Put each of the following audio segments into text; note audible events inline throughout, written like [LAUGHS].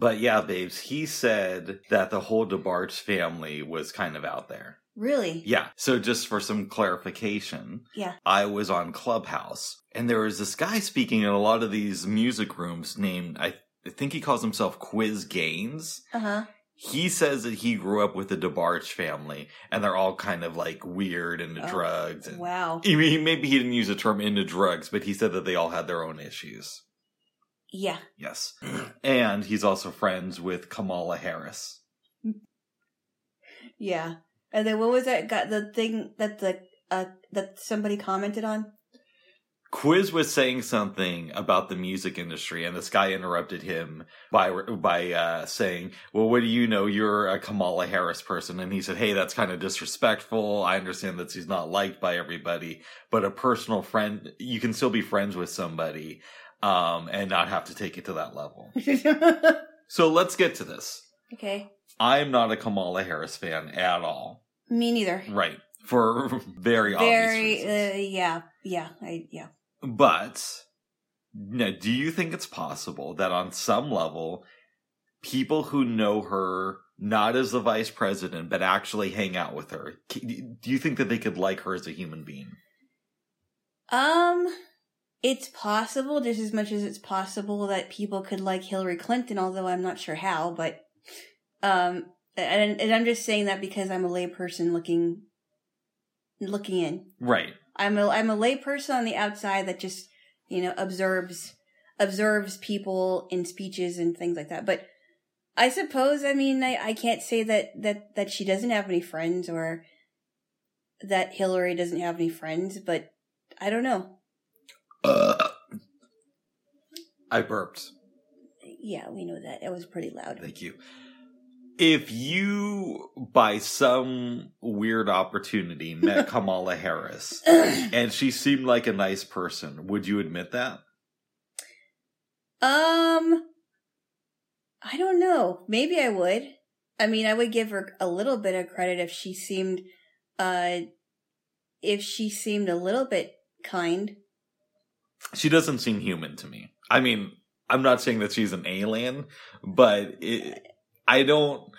But yeah, babes, he said that the whole DeBarge family was kind of out there. Really? Yeah. So just for some clarification, Yeah. I was on Clubhouse and there was this guy speaking in a lot of these music rooms named, I think he calls himself Quiz Gaines. Uh huh. He says that he grew up with the DeBarge family and they're all kind of like weird into Oh, drugs. And Wow. [LAUGHS] I mean, maybe he didn't use the term into drugs, but he said that they all had their own issues. Yeah. Yes. And he's also friends with Kamala Harris. Yeah. And then what was that? Got the thing that the uh that somebody commented on? Quiz was saying something about the music industry, and this guy interrupted him by by uh, saying, "Well, what do you know? You're a Kamala Harris person." And he said, "Hey, that's kind of disrespectful. I understand that she's not liked by everybody, but a personal friend, you can still be friends with somebody, um, and not have to take it to that level." [LAUGHS] So let's get to this. okay. I'm not a Kamala Harris fan at all, Me neither. right? For [LAUGHS] very obvious Very. reasons. Uh, yeah. Yeah. I. Yeah. But now, do you think it's possible that on some level, people who know her not as the vice president, but actually hang out with her, do you think that they could like her as a human being? Um. It's possible, just as much as it's possible that people could like Hillary Clinton, although I'm not sure how. But, um, and, and I'm just saying that because I'm a layperson looking, looking in. Right. I'm a I'm a layperson on the outside that just you know observes observes people in speeches and things like that. But I suppose I mean I, I can't say that that that she doesn't have any friends or that Hillary doesn't have any friends. But I don't know. I burped. Yeah, we know that it was pretty loud. Thank you. If you, by some weird opportunity, met [LAUGHS] Kamala Harris [CLEARS THROAT] and she seemed like a nice person, would you admit that? Um, I don't know. Maybe I would. I mean, I would give her a little bit of credit if she seemed, uh, if she seemed a little bit kind. She doesn't seem human to me. I mean, I'm not saying that she's an alien, but it, I don't,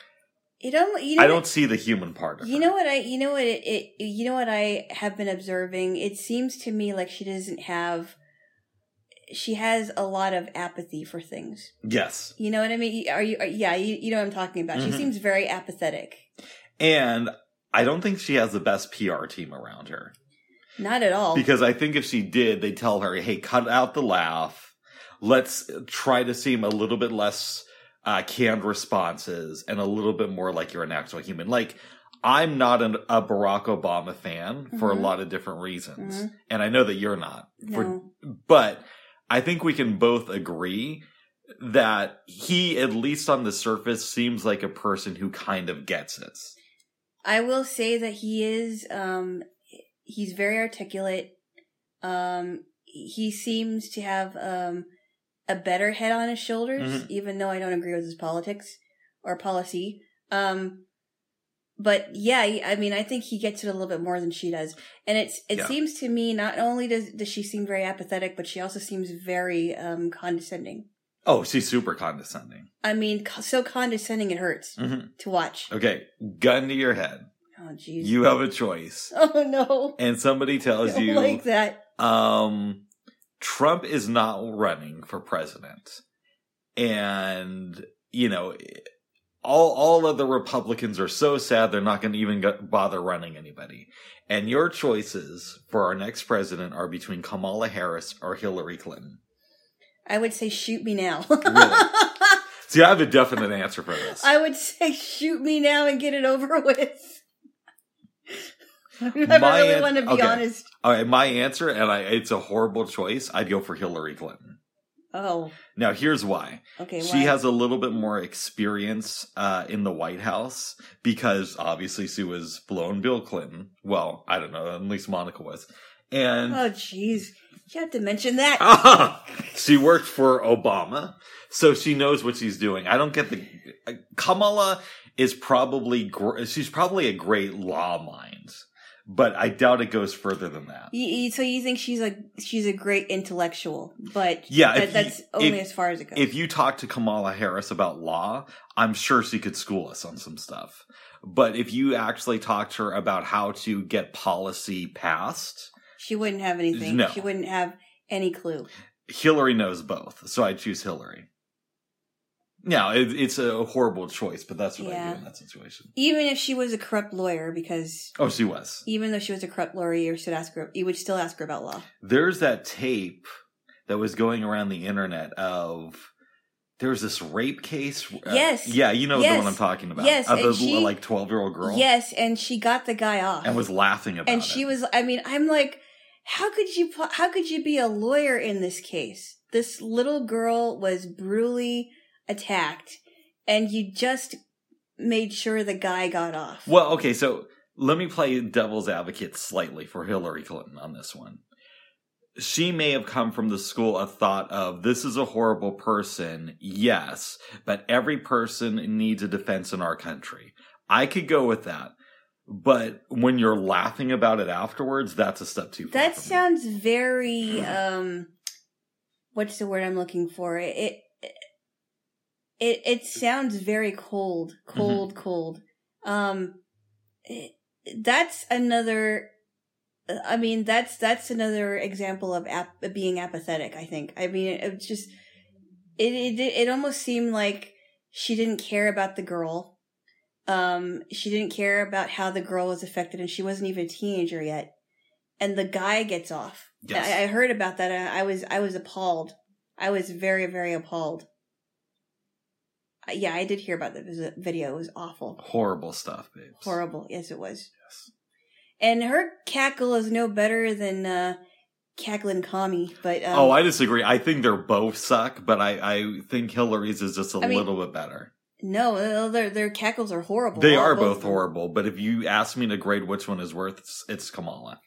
You know, you know, I don't see the human part of You her. know what I, you know what it, it, you know what I have been observing. It seems to me like she doesn't have. She has a lot of apathy for things. Yes, You know what I mean? Are you? Are, yeah, you, you know what I'm talking about. Mhm. She seems very apathetic. and I don't think she has the best PR team around her Not at all. because I think if she did, they'd tell her, "Hey, cut out the laugh. Let's try to seem a little bit less uh, canned responses and a little bit more like you're an actual human." Like. I'm not an, a Barack Obama fan for a Mhm. lot of different reasons. Mhm. And I know that you're not. For but I think we can both agree that he, at least on the surface, seems like a person who kind of gets it. I will say that he is um he's very articulate. Um he seems to have um a better head on his shoulders Mhm. even though I don't agree with his politics or policy. Um but yeah, I mean I think he gets it a little bit more than she does. And it's it Yeah. seems to me not only does does she seem very apathetic but she also seems very um condescending. Oh, she's super condescending. I mean so condescending it hurts Mhm. to watch. Okay, gun to your head. Oh. You have a choice. [LAUGHS] Oh no. And somebody tells you, like that. um, Trump is not running for president. And, you know, all, all of the Republicans are so sad they're not going to even bother running anybody. And your choices for our next president are between Kamala Harris or Hillary Clinton. I would say shoot me now. [LAUGHS] See, I have a definite answer for this. I would say shoot me now and get it over with. [LAUGHS] I really an- want to be okay. honest. All right, my answer, and I, it's a horrible choice. I'd go for Hillary Clinton. Oh, Now, here's why. okay. she why? has a little bit more experience uh, in the White House because obviously she was blown Bill Clinton. Well, I don't know, at least Monica was. And Oh, jeez. You have to mention that. [LAUGHS] she worked for Obama, so she knows what she's doing. I don't get the Kamala is probably gr- she's probably a great law mind, but I doubt it goes further than that. You, so you think she's a she's a great intellectual, but Yeah, that, you- that's only if- as far as it goes. If you talk to Kamala Harris about law, I'm sure she could school us on some stuff. But if you actually talk to her about how to get policy passed, she wouldn't have anything. No. She wouldn't have any clue. Hillary knows both, so I choose Hillary. Now it, it's a horrible choice, but that's what I do in that situation. Even if she was a corrupt lawyer, because Oh, she was. even though she was a corrupt lawyer, you should ask her. You would still ask her about law. There's that tape that was going around the internet of there was this rape case. uh, Yes. yeah, you know the one I'm talking about. Yes, of the she- like 12 year old girl. Yes, and she got the guy off, and was laughing about it. and it. she was. I mean, I'm like, how could you? How could you be a lawyer in this case? This little girl was brutally attacked, and you just made sure the guy got off. Well, okay, so let me play devil's advocate slightly for Hillary Clinton on this one. She may have come from the school of thought of this is a horrible person, yes, but every person needs a defense in our country. I could go with that. But when you're laughing about it afterwards, that's a step too far. That sounds very um what's the word I'm looking for? It it it, it sounds very cold, Mm-hmm. cold, cold. Um it, that's another I mean that's that's another example of ap- being apathetic, I think. I mean it, it's just it, it it almost seemed like she didn't care about the girl. Um she didn't care about how the girl was affected and she wasn't even a teenager yet and the guy gets off. Yes. I, I heard about that. and I was I was appalled. I was very very appalled. Uh, Yeah, I did hear about the video. It was awful, Horrible stuff, babes. horrible. Yes, it was. Yes. And her cackle is no better than uh, cackling commie. But um, oh, I disagree. I think they're both suck, but I, I think Hillary's is just a I mean, little bit better. no, uh, their their cackles are horrible. They All- are both both horrible, but if you ask me to grade which one is worth, it's, it's Kamala.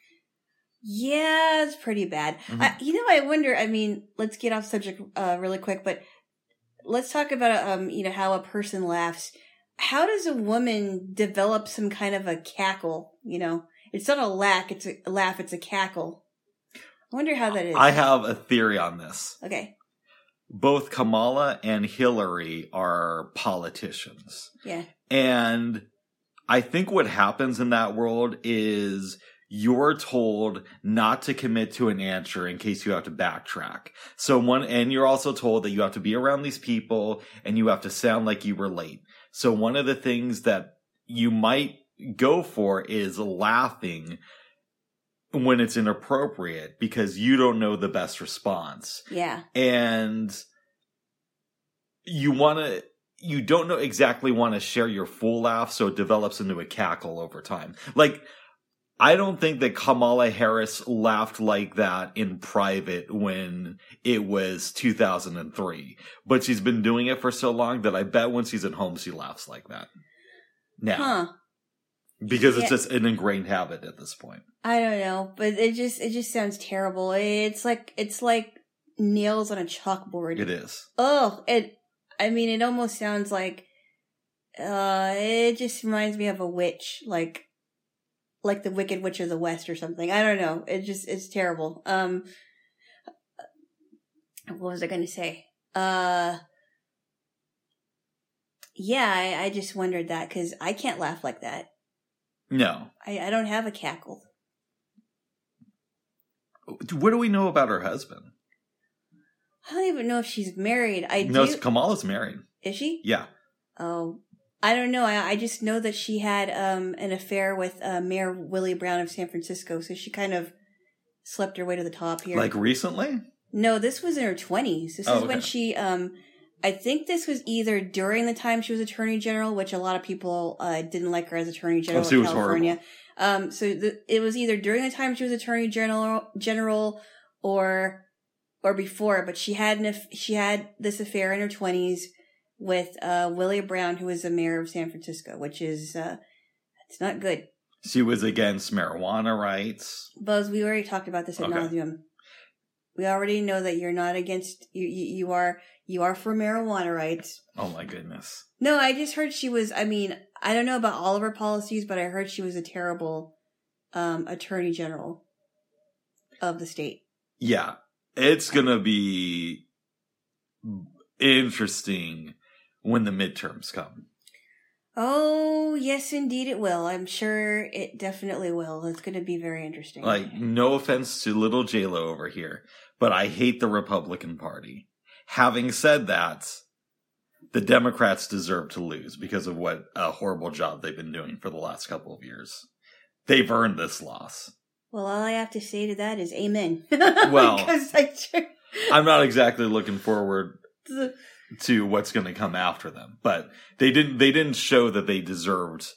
Yeah, it's pretty bad. Mhm. I, you know, I wonder. I mean, let's get off subject uh, really quick, but let's talk about um, you know, how a person laughs. How does a woman develop some kind of a cackle? You know, it's not a laugh; it's a laugh. It's a cackle. I wonder how that is. I have a theory on this. okay, Both Kamala and Hillary are politicians. yeah, And I think what happens in that world is you're told not to commit to an answer in case you have to backtrack. So one, and you're also told that you have to be around these people and you have to sound like you relate. So one of the things that you might go for is laughing when it's inappropriate because you don't know the best response yeah, and you want to you don't know exactly want to share your full laugh so it develops into a cackle over time like i don't think that kamala harris laughed like that in private when it was 2003 but she's been doing it for so long that i bet when she's at home she laughs like that now huh? because it's Yeah. just an ingrained habit at this point I don't know, but it just it just sounds terrible. It's like it's like nails on a chalkboard. it is Oh, it. I mean, it almost sounds like. Uh, it just reminds me of a witch, like, like the Wicked Witch of the West or something. I don't know. It just it's terrible. Um, what was I going to say? Uh, yeah, I, I just wondered that because I can't laugh like that. no I, I don't have a cackle. what do we know about her husband I don't even know if she's married. I no do. kamala's married Is she? yeah Oh, I don't know. I, I just know that she had um, an affair with uh, Mayor Willie Brown of San Francisco, so she kind of slept her way to the top here. Like recently? no, this was in her twenties. This Oh, is when she. Um, I think this was either during the time she was Attorney General, which a lot of people uh, didn't like her as Attorney General Oh, of California. Um, so the, it was either during the time she was Attorney General, General, or or before. But she had an she had this affair in her twenties with uh, Willie Brown, who was the mayor of San Francisco, which is uh, it's not good. She was against marijuana rights. Buzz, we already talked about this at Okay. nauseum. We already know that you're not against you, you. You are you are for marijuana rights. Oh my goodness. No, I just heard she was. I mean, I don't know about all of her policies, but I heard she was a terrible um, attorney general of the state. Yeah, it's gonna be interesting when the midterms come. Oh, yes, indeed it will. I'm sure it definitely will. It's going to be very interesting. Like, no offense to little JLo over here, but I hate the Republican Party. Having said that, the Democrats deserve to lose because of what a horrible job they've been doing for the last couple of years. They've earned this loss. Well, all I have to say to that is amen. [LAUGHS] Well, I, [LAUGHS] I'm not exactly looking forward to what's going to come after them, but they didn't. They didn't show that they deserved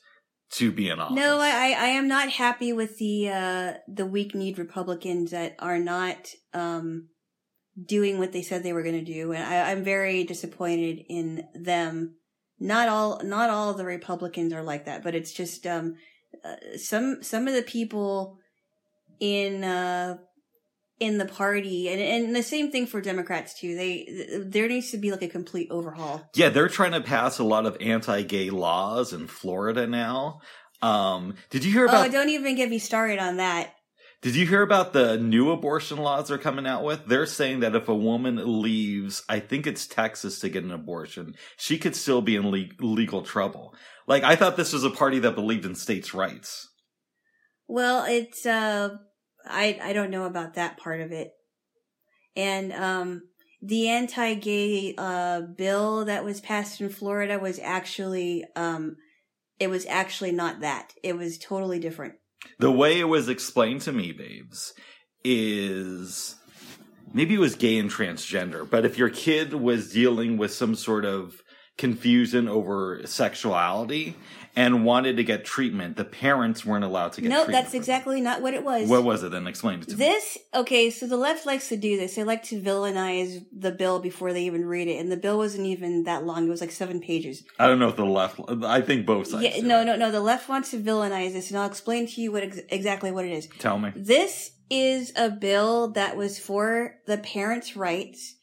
to be in office. no, I, I am not happy with the uh, the weak kneed Republicans that are not um, doing what they said they were going to do, and I, I'm very disappointed in them. Not all not all the Republicans are like that, but it's just um, uh, some some of the people in uh, in the party, and and the same thing for Democrats too. They there needs to be like a complete overhaul. Yeah, they're trying to pass a lot of anti-gay laws in Florida now. Um, did you hear about? oh, don't even get me started on that. Did you hear about the new abortion laws they're coming out with? They're saying that if a woman leaves, I think it's Texas to get an abortion, she could still be in le- legal trouble. Like I thought this was a party that believed in states' rights. Well, it's uh I I don't know about that part of it. And um the anti-gay uh bill that was passed in Florida was actually um it was actually not that. It was totally different. The way it was explained to me, babes, is maybe it was gay and transgender, but if your kid was dealing with some sort of confusion over sexuality and wanted to get treatment, the parents weren't allowed to get treatment. No, that's exactly not what it was. What was it then? Explain it to me. This okay, so the left likes to do this. They like to villainize the bill before they even read it, and the bill wasn't even that long. It was like seven pages. I don't know if the left. I think both sides. Yeah, no, no, no. The left wants to villainize this, and I'll explain to you what ex- exactly what it is. Tell me. This is a bill that was for the parents' rights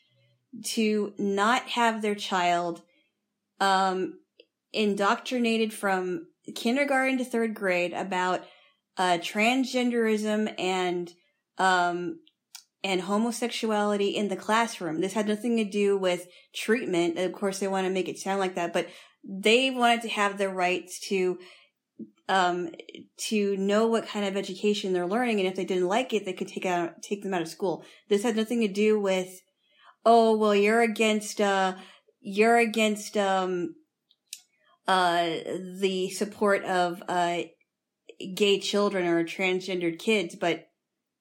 to not have their child um, indoctrinated from kindergarten to third grade about uh, transgenderism and um, and homosexuality in the classroom. This had nothing to do with treatment. Of course, they want to make it sound like that, but they wanted to have the rights to um to know what kind of education they're learning and if they didn't like it they could take out take them out of school this had nothing to do with oh well you're against uh you're against um uh the support of uh gay children or transgendered kids but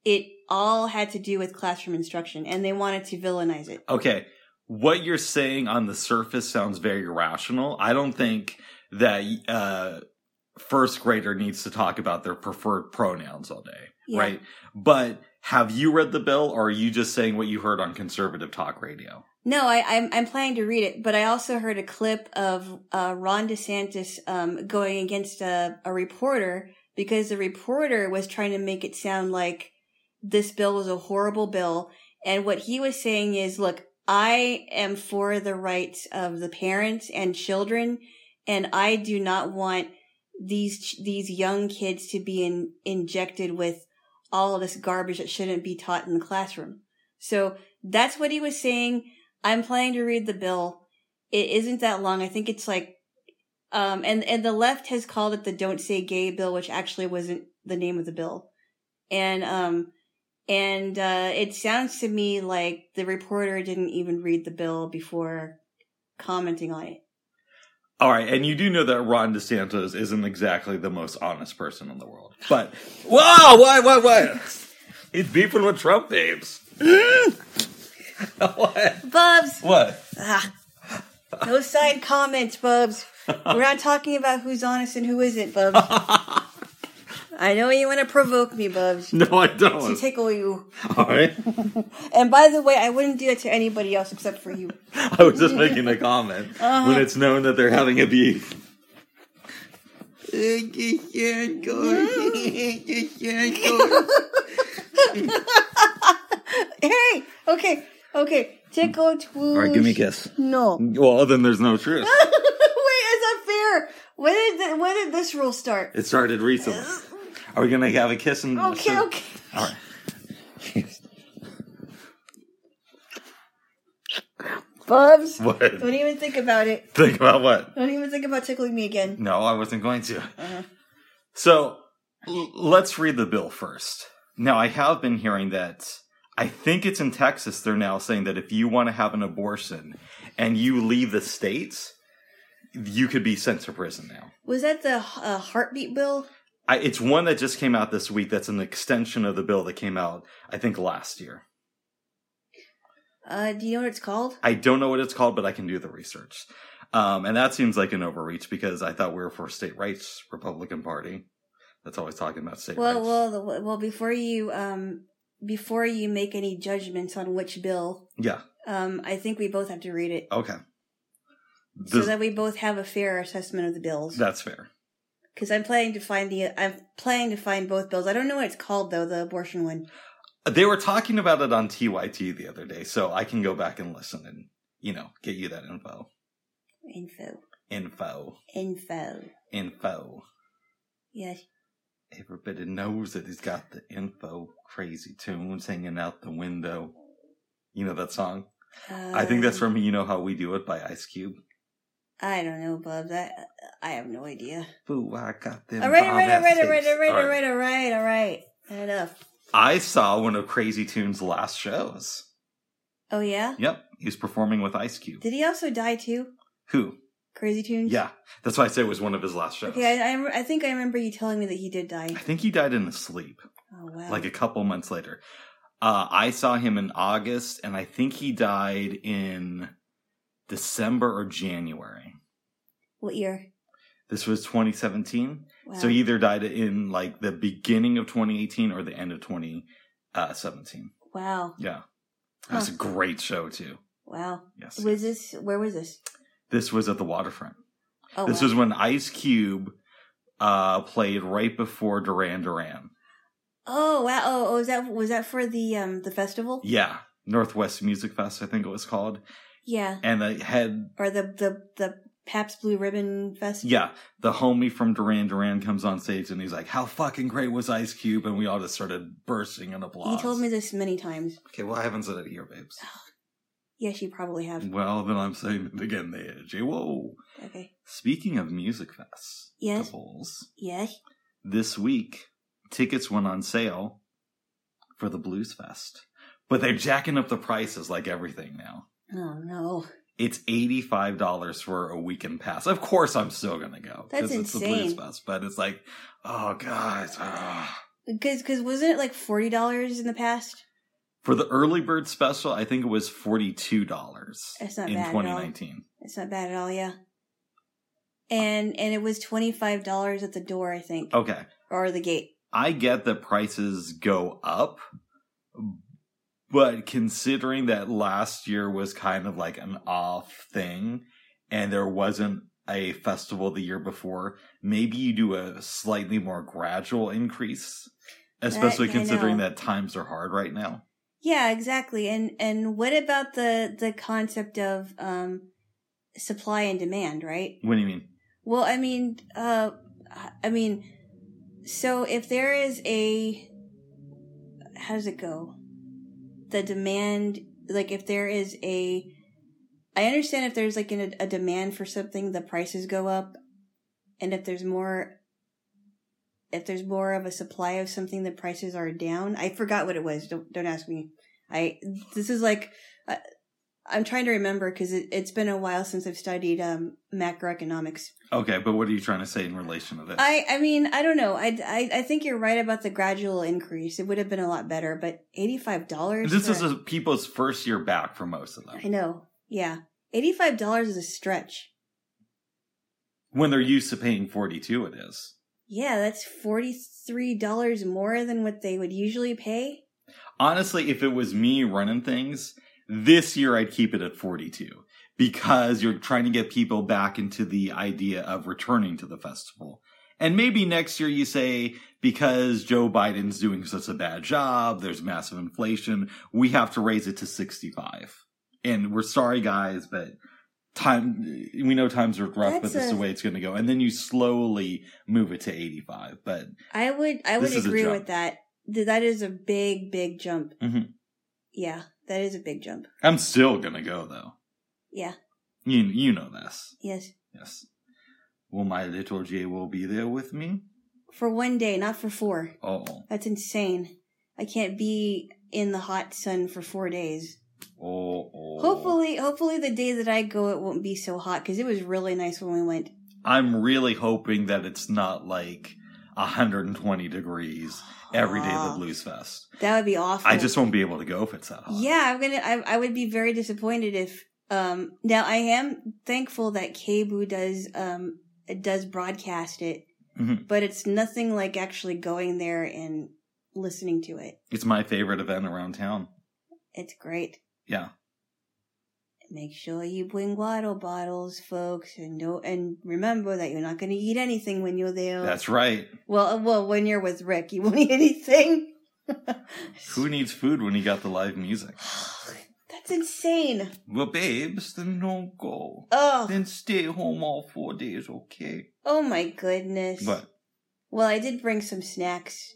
it all had to do with classroom instruction and they wanted to villainize it Okay, what you're saying on the surface sounds very rational. I don't think that uh, first grader needs to talk about their preferred pronouns all day, Yeah. right? But have you read the bill, or are you just saying what you heard on conservative talk radio? No, I, I'm I'm planning to read it, but I also heard a clip of uh, Ron DeSantis um, going against a, a reporter because the reporter was trying to make it sound like this bill was a horrible bill, and what he was saying is, look, I am for the rights of the parents and children, and I do not want these these young kids to be in, injected with all this garbage that shouldn't be taught in the classroom. So that's what he was saying. I'm planning to read the bill. It isn't that long. I think it's like, um, and, and the left has called it the don't say gay bill, which actually wasn't the name of the bill. And, um, and, uh, it sounds to me like the reporter didn't even read the bill before commenting on it. All right, and you do know that Ron DeSantis isn't exactly the most honest person in the world. But [LAUGHS] whoa, why, why, what? He's beefing with Trump, babes. [LAUGHS] what? Bubs! What? Ah, no side comments, Bubs. We're not talking about who's honest and who isn't, Bubs. [LAUGHS] I know you want to provoke me, Bubs. No, I To don't. To tickle you. All right, [LAUGHS] And by the way, I wouldn't do that to anybody else except for you. [LAUGHS] I was just making a comment when it's known that they're having a beef. Hey, okay, okay. Tickle twoosh. All right, give me a kiss. No. Well, then there's no truth. [LAUGHS] Wait, is that fair? When did th- when did this rule start? It started recently. Are we gonna have a kiss and Okay, okay. All right. [LAUGHS] Bubs, What? don't even think about it. Think about what? Don't even think about tickling me again. No, I wasn't going to. Uh-huh. So l- let's read the bill first. Now, I have been hearing that I think it's in Texas. They're now saying that if you want to have an abortion and you leave the states, you could be sent to prison now. Was that the uh, heartbeat bill? I, it's one that just came out this week. That's an extension of the bill that came out, I think, last year. Uh, do you know what it's called? I don't know what it's called, but I can do the research. Um, and that seems like an overreach because I thought we were for state rights, Republican Party. That's always talking about state Well, rights. well, the, well. Before you, um, before you make any judgments on which bill, yeah. um, I think we both have to read it Okay. so that we both have a fair assessment of the bills. that's fair. Because I'm planning to find the, I'm planning to find both bills. I don't know what it's called though, the abortion one. They were talking about it on TYT the other day, so I can go back and listen and, you know, get you that info. Info, Info. info. Info. Yes. Everybody knows that he's got the info. Crazy tunes hanging out the window. You know that song? I think that's Um, from You Know How We Do It by Ice Cube. I don't know, Bubs. I I have no idea. Boo, I got them. All right, all right, all right, all right, all right, All all right, all right, all right. Enough. I saw one of Crazy Tunes' last shows. Oh yeah. Yep, he was performing with Ice Cube. Did he also die too? Who? Crazy Tunes. Yeah, that's why I say it was one of his last shows. Okay, I, I I think I remember you telling me that he did die. I think he died in his sleep, Oh wow. like a couple months later. Uh, I saw him in August, and I think he died in December or January. what year? This was 2017. Wow. So he either died in like the beginning of 2018 or the end of 2017. wow. Yeah. That was a great show too. Wow. Yes. Was this where was this? This was at the waterfront. Oh this wow. was when Ice Cube uh played right before Duran Duran. Oh wow. Oh, oh, was that was that for the um the festival? Yeah. Northwest Music Fest, I think it was called. Yeah. And they had Or the the the Pabst Blue Ribbon Fest. yeah, the homie from Duran Duran comes on stage and he's like, How fucking great was Ice Cube? And we all just started bursting in applause. He told me this many times. Okay, well I haven't said it here, babes. Yes, you probably have. Well, then I'm saying it again there, Jay. Whoa. Okay. Speaking of music fests, Yes. couples, Yes. this week tickets went on sale for the Blues Fest, but they're jacking up the prices like everything now. Oh no. It's eighty five dollars for a weekend pass. Of course, I'm still gonna go That's it's the Blues. Fest, but it's like, oh guys, ah. Because because wasn't it like forty dollars in the past? For the early bird special, I think it was forty two dollars in all. 2019. It's not bad at all. Yeah. And and it was twenty five dollars at the door, I think, Okay, or the gate. I get that prices go up, but considering that last year was kind of like an off thing and there wasn't a festival the year before, maybe you do a slightly more gradual increase, especially I considering that times are hard right now. Yeah, exactly. And and what about the the concept of um supply and demand, right? What do you mean? Well, I mean, uh I mean, so if there is a how does it go? The demand like if there is a I understand if there's like an, a demand for something, the prices go up. And if there's more if there's more of a supply of something, the prices are down. I forgot what it was. Don't don't ask me. I this is like uh, I'm trying to remember because it, it's been a while since I've studied um, macroeconomics. Okay, but what are you trying to say in relation to this? I I mean I don't know. I, I I think you're right about the gradual increase. It would have been a lot better, but eighty five dollars. this is a, people's first year back for most of them. I know. Yeah, eighty five dollars is a stretch. When they're used to paying 42 it is. Yeah, that's forty three dollars more than what they would usually pay. honestly, if it was me running things, this year I'd keep it at 42 because you're trying to get people back into the idea of returning to the festival. And maybe next year you say, because Joe Biden's doing such a bad job, there's massive inflation, we have to raise it to 65. And we're sorry guys, but time we know times are rough, but That's this is the way it's going to go, and then you slowly move it to eighty five. But I would I would a agree with that. That is a big big jump. Mhm. Yeah, that is a big jump. I'm still going to go though. Yeah. You you know this, Yes. yes. Will my little Jay will be there with me? For one day, not for four. Oh, That's insane. I can't be in the hot sun for four days. Oh, oh. Hopefully, hopefully the day that I go, it won't be so hot because it was really nice when we went. I'm really hoping that it's not like 120 degrees every day of the [SIGHS] Blues Fest. That would be awful. I just won't be able to go if it's that hot. Yeah, I'm gonna. I, I would be very disappointed if. Um. Now I am thankful that KBOO does um does broadcast it, Mhm. but it's nothing like actually going there and listening to it. It's my favorite event around town. It's great. Yeah. Make sure you bring water bottles, folks, and don't and remember that you're not going to eat anything when you're there. That's right. well, uh, well, when you're with Rick, you won't eat anything. [LAUGHS] Who needs food when you got the live music? [SIGHS] That's insane. Well, babes, then don't go. Oh, Then stay home all four days, okay? oh my goodness. But Well, I did bring some snacks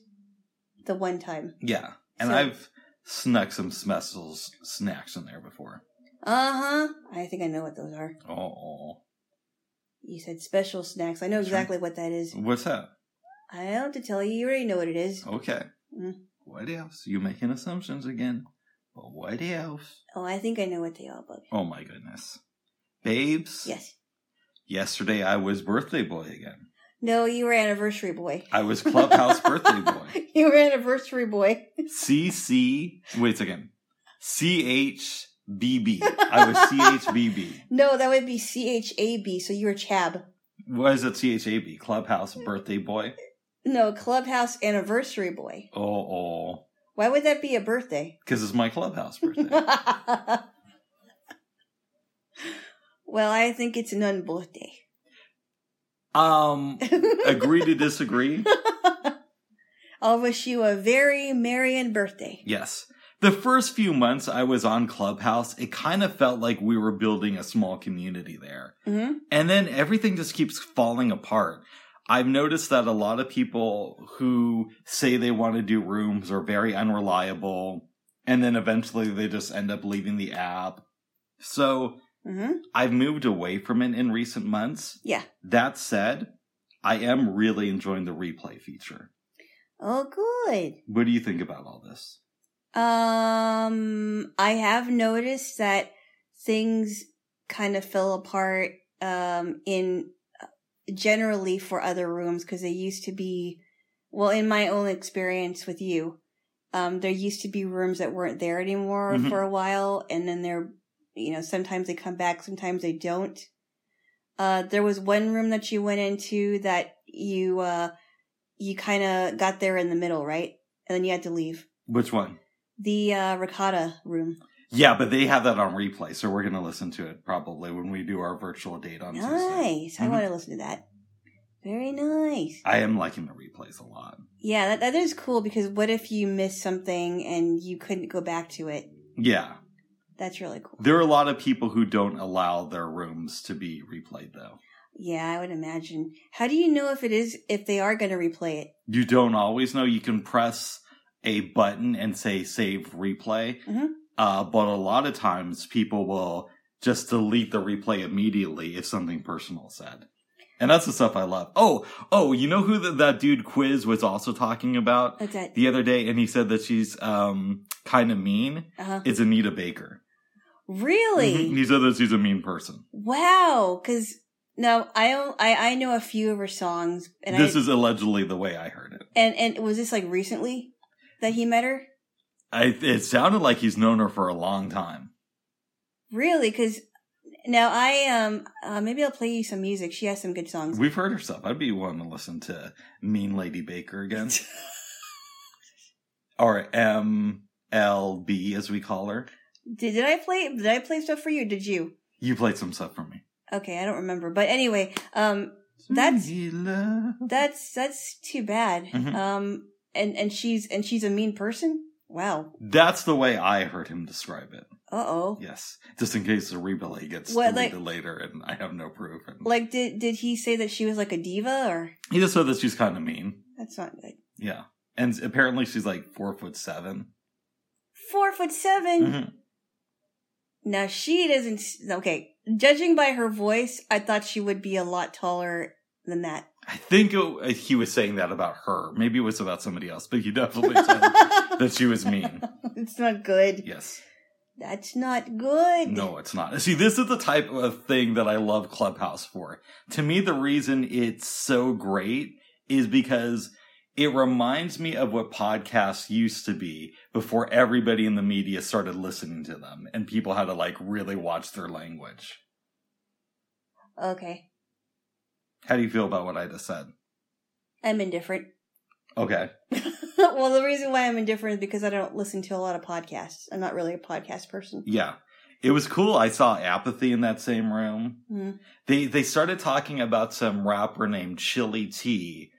the one time. yeah, and So- I've snuck some Smessels snacks in there before. Uh huh. I think I know what those are. Oh, You said special snacks. I know exactly what that is. what's that? I don't have to tell you. You already know what it is. Okay. Mm. What else? You making assumptions again? But what else? Oh, I think I know what they are, Bug. Oh my goodness, babes. Yes. Yesterday I was birthday boy again. No, you were anniversary boy. I was clubhouse birthday boy. [LAUGHS] you were anniversary boy. CC. Wait a second. CHBB. I was CHBB. [LAUGHS] No, that would be C H A B. So you were Chab. What is it? CHAB. Clubhouse birthday boy. No, clubhouse anniversary boy. Oh, oh. Why would that be a birthday? Because it's my clubhouse birthday. [LAUGHS] well, I think it's an unbirthday. Um, agree to disagree? [LAUGHS] I'll wish you a very merry and birthday. Yes. The first few months I was on Clubhouse, it kind of felt like we were building a small community there. hmm And then everything just keeps falling apart. I've noticed that a lot of people who say they want to do rooms are very unreliable. And then eventually they just end up leaving the app. So hmm I've moved away from it in recent months. Yeah. That said, I am really enjoying the replay feature. Oh, good. What do you think about all this? Um, I have noticed that things kind of fell apart um in uh, generally for other rooms because they used to be well in my own experience with you um there used to be rooms that weren't there anymore Mhm. for a while and then they're you know sometimes they come back sometimes they don't uh there was one room that you went into that you uh you kind of got there in the middle right and then you had to leave Which one? the uh, ricotta room. Yeah, but they have that on replay, so we're going to listen to it probably when we do our virtual date on Tuesday. Nice. I Mhm. want to listen to that. Very nice. I am liking the replays a lot. Yeah, that, that is cool because what if you missed something and you couldn't go back to it? Yeah. That's really cool. There are a lot of people who don't allow their rooms to be replayed, though. Yeah, I would imagine. How do you know if it is if they are going to replay it? You don't always know. You can press a button and say save replay. Mhm. Uh, but a lot of times people will just delete the replay immediately if something personal is said. And that's the stuff I love. Oh, oh, you know who th that dude Quiz was also talking about that? the other day? And he said that she's um, kind of mean. Uh-huh. It's Anita Baker. Really? Mhm. He said that she's a mean person. Wow. Because now I, I I know a few of her songs, and this I is allegedly the way I heard it. and and was this like recently that he met her? I, it sounded like he's known her for a long time. Really? Because now I um uh, maybe I'll play you some music. She has some good songs. We've heard her stuff. I'd be willing to listen to Mean Lady Baker again. [LAUGHS] or MLB as we call her. Did, did I play? Did I play stuff for you? Did you? You played some stuff for me. Okay, I don't remember. But anyway, um, That's- that's that's too bad. Mhm. Um, and and she's and she's a mean person. Wow. That's the way I heard him describe it. Uh oh. Yes, just in case the replay gets What, deleted like- later and I have no proof. And Like, did did he say that she was like a diva, or he just said that she's kind of mean. that's not good? Yeah, and apparently she's like four foot seven. Four foot 7 Mhm. Now she doesn't. Okay, judging by her voice, I thought she would be a lot taller than that. I think it, uh, he was saying that about her. Maybe it was about somebody else, but he definitely said [LAUGHS] that she was mean. it's not good. Yes. That's not good. No, it's not. See, this is the type of thing that I love Clubhouse for. To me, the reason it's so great is because it reminds me of what podcasts used to be before everybody in the media started listening to them and people had to like really watch their language. Okay, How do you feel about what I just said? I'm indifferent. Okay. [LAUGHS] well, the reason why I'm indifferent is because I don't listen to a lot of podcasts. I'm not really a podcast person. Yeah. It was cool. I saw apathy in that same room. Hmm. They they started talking about some rapper named Chilly Tee,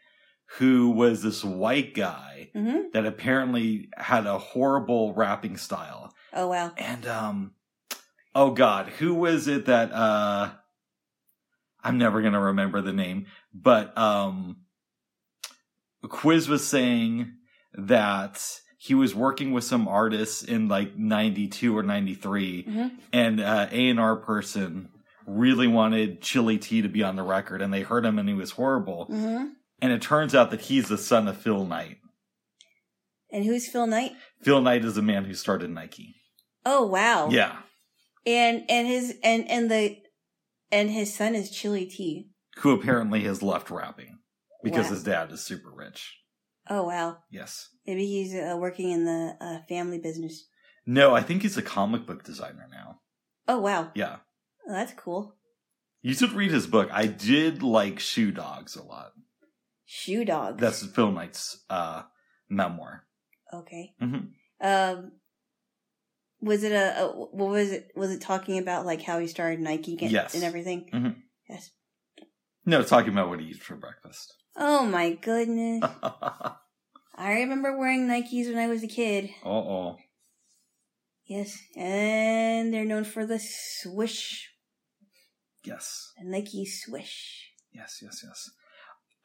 who was this white guy hmm that apparently had a horrible rapping style. Oh wow. And um oh god, who was it that uh I'm never going to remember the name, but um Quiz was saying that he was working with some artists in like 92 or 93 Mhm. and uh A&R person really wanted Chilly Tee to be on the record and they heard him and he was horrible. hmm And it turns out that he's the son of Phil Knight. And who's Phil Knight? Phil Knight is the man who started Nike. Oh wow. Yeah. And and his and and the and his son is Chilly Tee. Who apparently has left rapping because Wow. his dad is super rich. Oh wow. Yes. Maybe he's uh, working in the uh, family business. No, I think he's a comic book designer now. Oh wow. Yeah. Oh, that's cool. You should read his book. I did like Shoe Dogs a lot. Shoe Dog. That's Phil Knight's uh, memoir. okay. Mhm. Um, was it a, a what was it? Was it talking about like how he started Nike and, Yes. and everything? Mhm. Yes. No, it's talking about what he eats for breakfast. Oh my goodness! [LAUGHS] I remember wearing Nikes when I was a kid. Uh oh. Yes, and they're known for the swish, Yes. the Nike swish. Yes, yes, yes.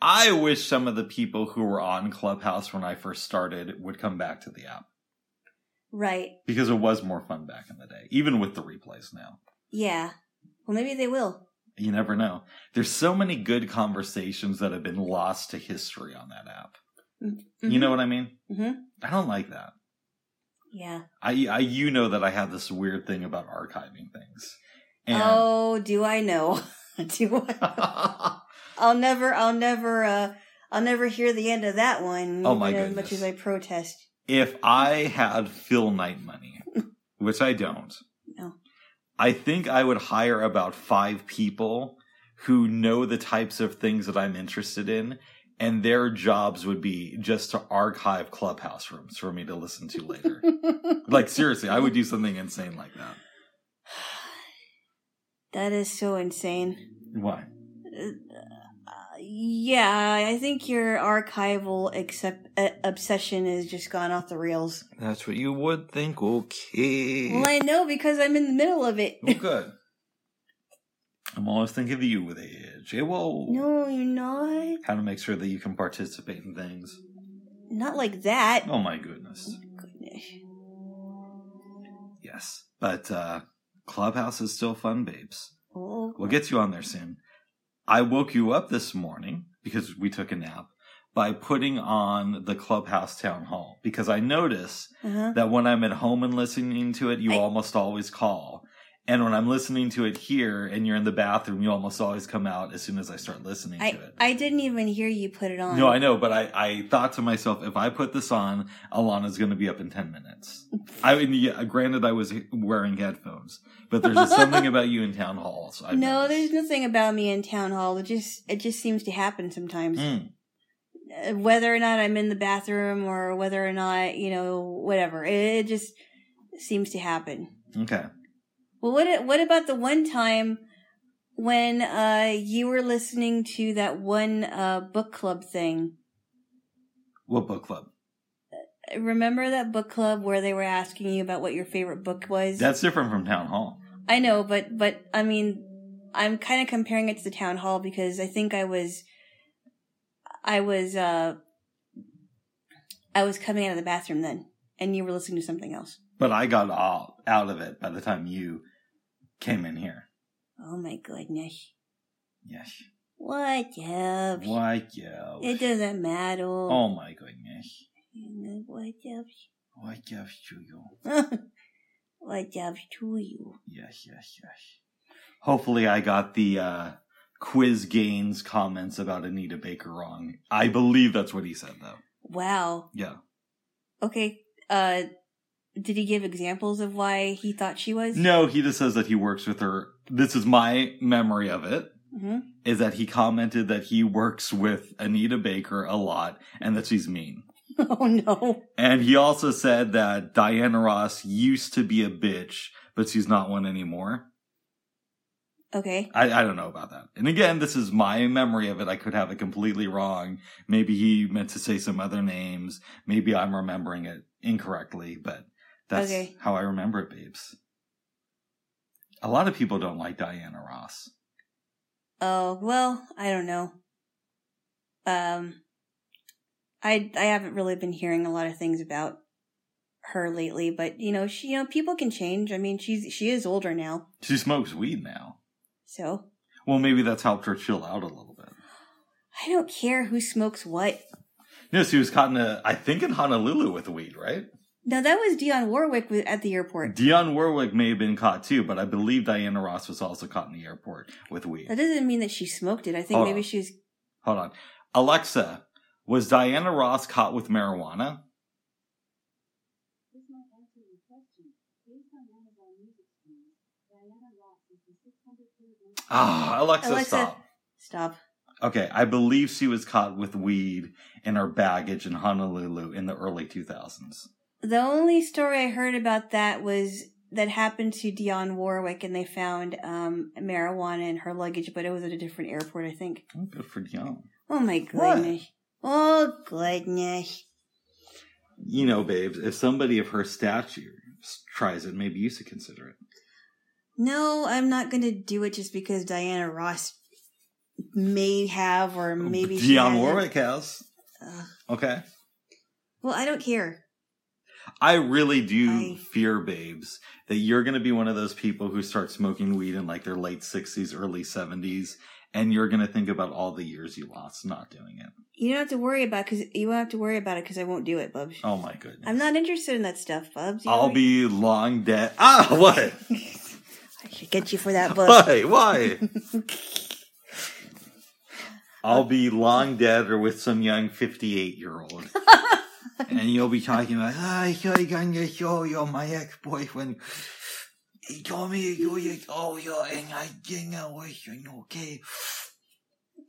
I wish some of the people who were on Clubhouse when I first started would come back to the app Right. because it was more fun back in the day, even with the replays now. Yeah. Well, maybe they will. You never know. There's so many good conversations that have been lost to history on that app. You know what I mean? Mhm. I don't like that. Yeah. I, I, you know that I have this weird thing about archiving things. And Oh, do I know? [LAUGHS] do I? [LAUGHS] I'll never. I'll never. uh I'll never hear the end of that one. Oh, my even As much as I protest. if I had Phil Knight money, [LAUGHS] which I don't, No. I think I would hire about five people who know the types of things that I'm interested in, and their jobs would be just to archive clubhouse rooms for me to listen to later. [LAUGHS] like seriously, I would do something insane like that. [SIGHS] That is so insane. Why? Yeah, I think your archival accept, uh, obsession has just gone off the rails. That's what you would think. Okay. Well, I know because I'm in the middle of it. Oh, [LAUGHS] good. I'm always thinking of you with age. Whoa. no, you're not. How to make sure that you can participate in things. Not like that. Oh my goodness. Goodness. Yes. But uh Clubhouse is still fun, babes. Oh, We'll get you on there soon. I woke you up this morning because we took a nap by putting on the Clubhouse Town Hall because I notice uh-huh. that when I'm at home and listening to it, you I- almost always call. And when I'm listening to it here and you're in the bathroom, you almost always come out as soon as I start listening I to it. I didn't even hear you put it on. no, I know, but I, I thought to myself, if I put this on, Alana's going to be up in 10 minutes. I mean, yeah, granted, I was wearing headphones, but there's something about you in town hall. I've [LAUGHS] no, noticed. there's nothing about me in town hall. It just it just seems to happen sometimes. Mm. Whether or not I'm in the bathroom or whether or not you know whatever, it, it just seems to happen. Okay. Well, what what about the one time when uh you were listening to that one uh book club thing? What book club? remember that book club where they were asking you about what your favorite book was? That's different from town hall. I know, but but I mean, I'm kind of comparing it to the town hall because I think I was, I was, uh, I was coming out of the bathroom then, and you were listening to something else. But I got all out of it by the time you came in here. Oh my goodness! Yes. What else? What else? It doesn't matter. Oh my goodness. What else? What else to you? [LAUGHS] what else to you? Yes, yes, yes. Hopefully I got the uh quiz Gaines comments about Anita Baker wrong. I believe that's what he said though. Wow. Yeah. Okay. Uh, did he give examples of why he thought she was? No, he just says that he works with her. This is my memory of it. hmm Is that he commented that he works with Anita Baker a lot and that she's mean. [LAUGHS] Oh no. And he also said that Diana Ross used to be a bitch, but she's not one anymore. Okay. I, I don't know about that. And again, this is my memory of it. I could have it completely wrong. Maybe he meant to say some other names. Maybe I'm remembering it incorrectly, but that's Okay. how I remember it, babes. A lot of people don't like Diana Ross. Oh well, I don't know. Um, I I haven't really been hearing a lot of things about her lately, but you know, she you know people can change. I mean, she's she is older now, She smokes weed now. so Well, maybe that's helped her chill out a little bit. I don't care who smokes what. No, she was caught in a, I think in Honolulu with weed, right? No, that was Dionne Warwick at the airport. Dionne Warwick may have been caught too, but I believe Diana Ross was also caught in the airport with weed. That doesn't mean that she smoked it. I think Hold maybe on. she was. Hold on. Alexa, was Diana Ross caught with marijuana? This might answer your question. Based on Amazon Music streams, Diana Ross is the 600 kilogram. Ah, Alexa, Alexa. stop. Stop. Okay, I believe she was caught with weed in her baggage in Honolulu in the early 2000s. The only story I heard about that was that happened to Dionne Warwick, and they found um, marijuana in her luggage, but it was at a different airport, I think. Oh, good for Dionne. Oh my What? goodness! Oh goodness! You know, babes, if somebody of her stature tries it, maybe you should consider it. No, I'm not going to do it just because Diana Ross may have, or maybe she Dionne. Warwick has. Okay. Well, I don't care. I really do I- fear, babes, that you're going to be one of those people who start smoking weed in like their late 60s, early 70s, and you're going to think about all the years you lost not doing it. You don't have to worry about because you won't have to worry about it because I won't do it, Bubs. Oh my goodness. I'm not interested in that stuff, Bubs. You I'll be long dead. [LAUGHS] Ah, what? I should get you for that book. Why? Why? [LAUGHS] I'll be long dead or with some young 58 year old. [LAUGHS] and you'll be talking about, I I'm gonna show you my ex boyfriend. He told me to do it. Oh, yeah, and I didn't listen, okay?